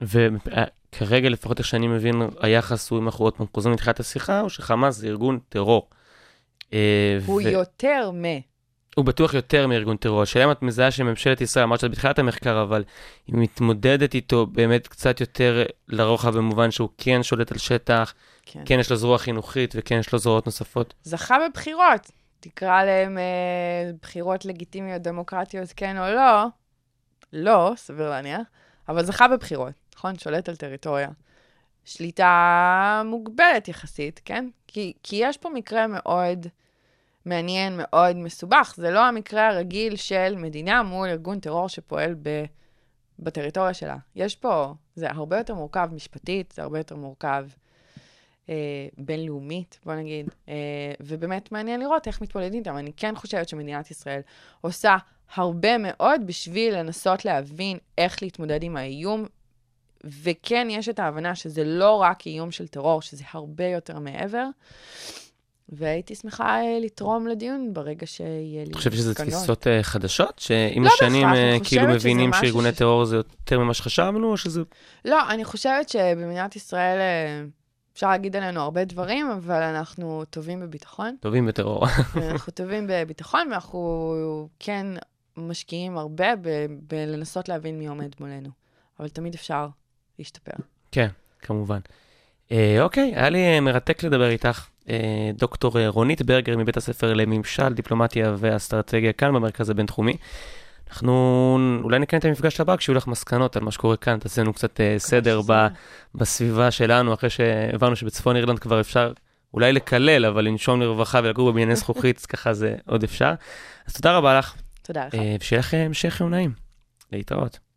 [SPEAKER 1] וכרגע, לפחות איך שאני מבין, היחס הוא, אם אנחנו עוד פעם חוזרים לתחילת השיחה, הוא שחמאס זה ארגון טרור. אה,
[SPEAKER 5] הוא
[SPEAKER 1] ו-
[SPEAKER 5] יותר מ...
[SPEAKER 1] הוא בטוח יותר מארגון טרור. השאלה אם את מזהה שממשלת ישראל, אמרת שאת בתחילת המחקר, אבל היא מתמודדת איתו באמת קצת יותר לרוחב במובן שהוא כן שולט על שטח,
[SPEAKER 5] כן.
[SPEAKER 1] כן יש לו זרוע חינוכית וכן יש לו זרועות נוספות.
[SPEAKER 5] זכה בבחירות. תקרא להם אה, בחירות לגיטימיות, דמוקרטיות, כן או לא. לא, סביר להניח, אבל זכה בבחירות, נכון? שולט על טריטוריה. שליטה מוגבלת יחסית, כן? כי, כי יש פה מקרה מאוד מעניין, מאוד מסובך. זה לא המקרה הרגיל של מדינה מול ארגון טרור שפועל ב, בטריטוריה שלה. יש פה, זה הרבה יותר מורכב משפטית, זה הרבה יותר מורכב בינלאומית, בוא נגיד, אה, ובאמת מעניין לראות איך מתמודדים איתם. אני כן חושבת שמדינת ישראל עושה הרבה מאוד בשביל לנסות להבין איך להתמודד עם האיום, וכן יש את ההבנה שזה לא רק איום של טרור, שזה הרבה יותר מעבר. והייתי שמחה אה, לתרום לדיון ברגע שיהיה לי
[SPEAKER 1] אתה חושב שזה. תפיסות אה, חדשות? שעם
[SPEAKER 5] לא
[SPEAKER 1] השנים אה, כאילו
[SPEAKER 5] חושבת
[SPEAKER 1] מבינים שארגוני
[SPEAKER 5] ש-
[SPEAKER 1] טרור זה יותר ממה שחשבנו, או שזה...
[SPEAKER 5] לא, אני חושבת שבמדינת ישראל אה, אפשר להגיד עלינו הרבה דברים, אבל אנחנו טובים בביטחון.
[SPEAKER 1] טובים בטרור.
[SPEAKER 5] אנחנו טובים בביטחון, ואנחנו כן משקיעים הרבה בלנסות להבין מי עומד מולנו. אבל תמיד אפשר להשתפר.
[SPEAKER 1] כן, כמובן. אה, אוקיי, היה לי אה, מרתק לדבר איתך. אה, דוקטור אה, רונית ברגר מבית הספר לממשל, דיפלומטיה ואסטרטגיה כאן במרכז הבינתחומי. אנחנו אולי נקיים את המפגש הבא כשיהיו לך מסקנות על מה שקורה כאן, תעשה לנו קצת אה, סדר ב, בסביבה שלנו, אחרי שהבנו שבצפון אירלנד כבר אפשר אולי לקלל, אבל לנשום לרווחה ולגור בבנייני זכוכית, ככה זה עוד אפשר. אז תודה רבה לך,
[SPEAKER 5] תודה לך.
[SPEAKER 1] אה, ושיהיה לך המשך יום נעים. להתראות.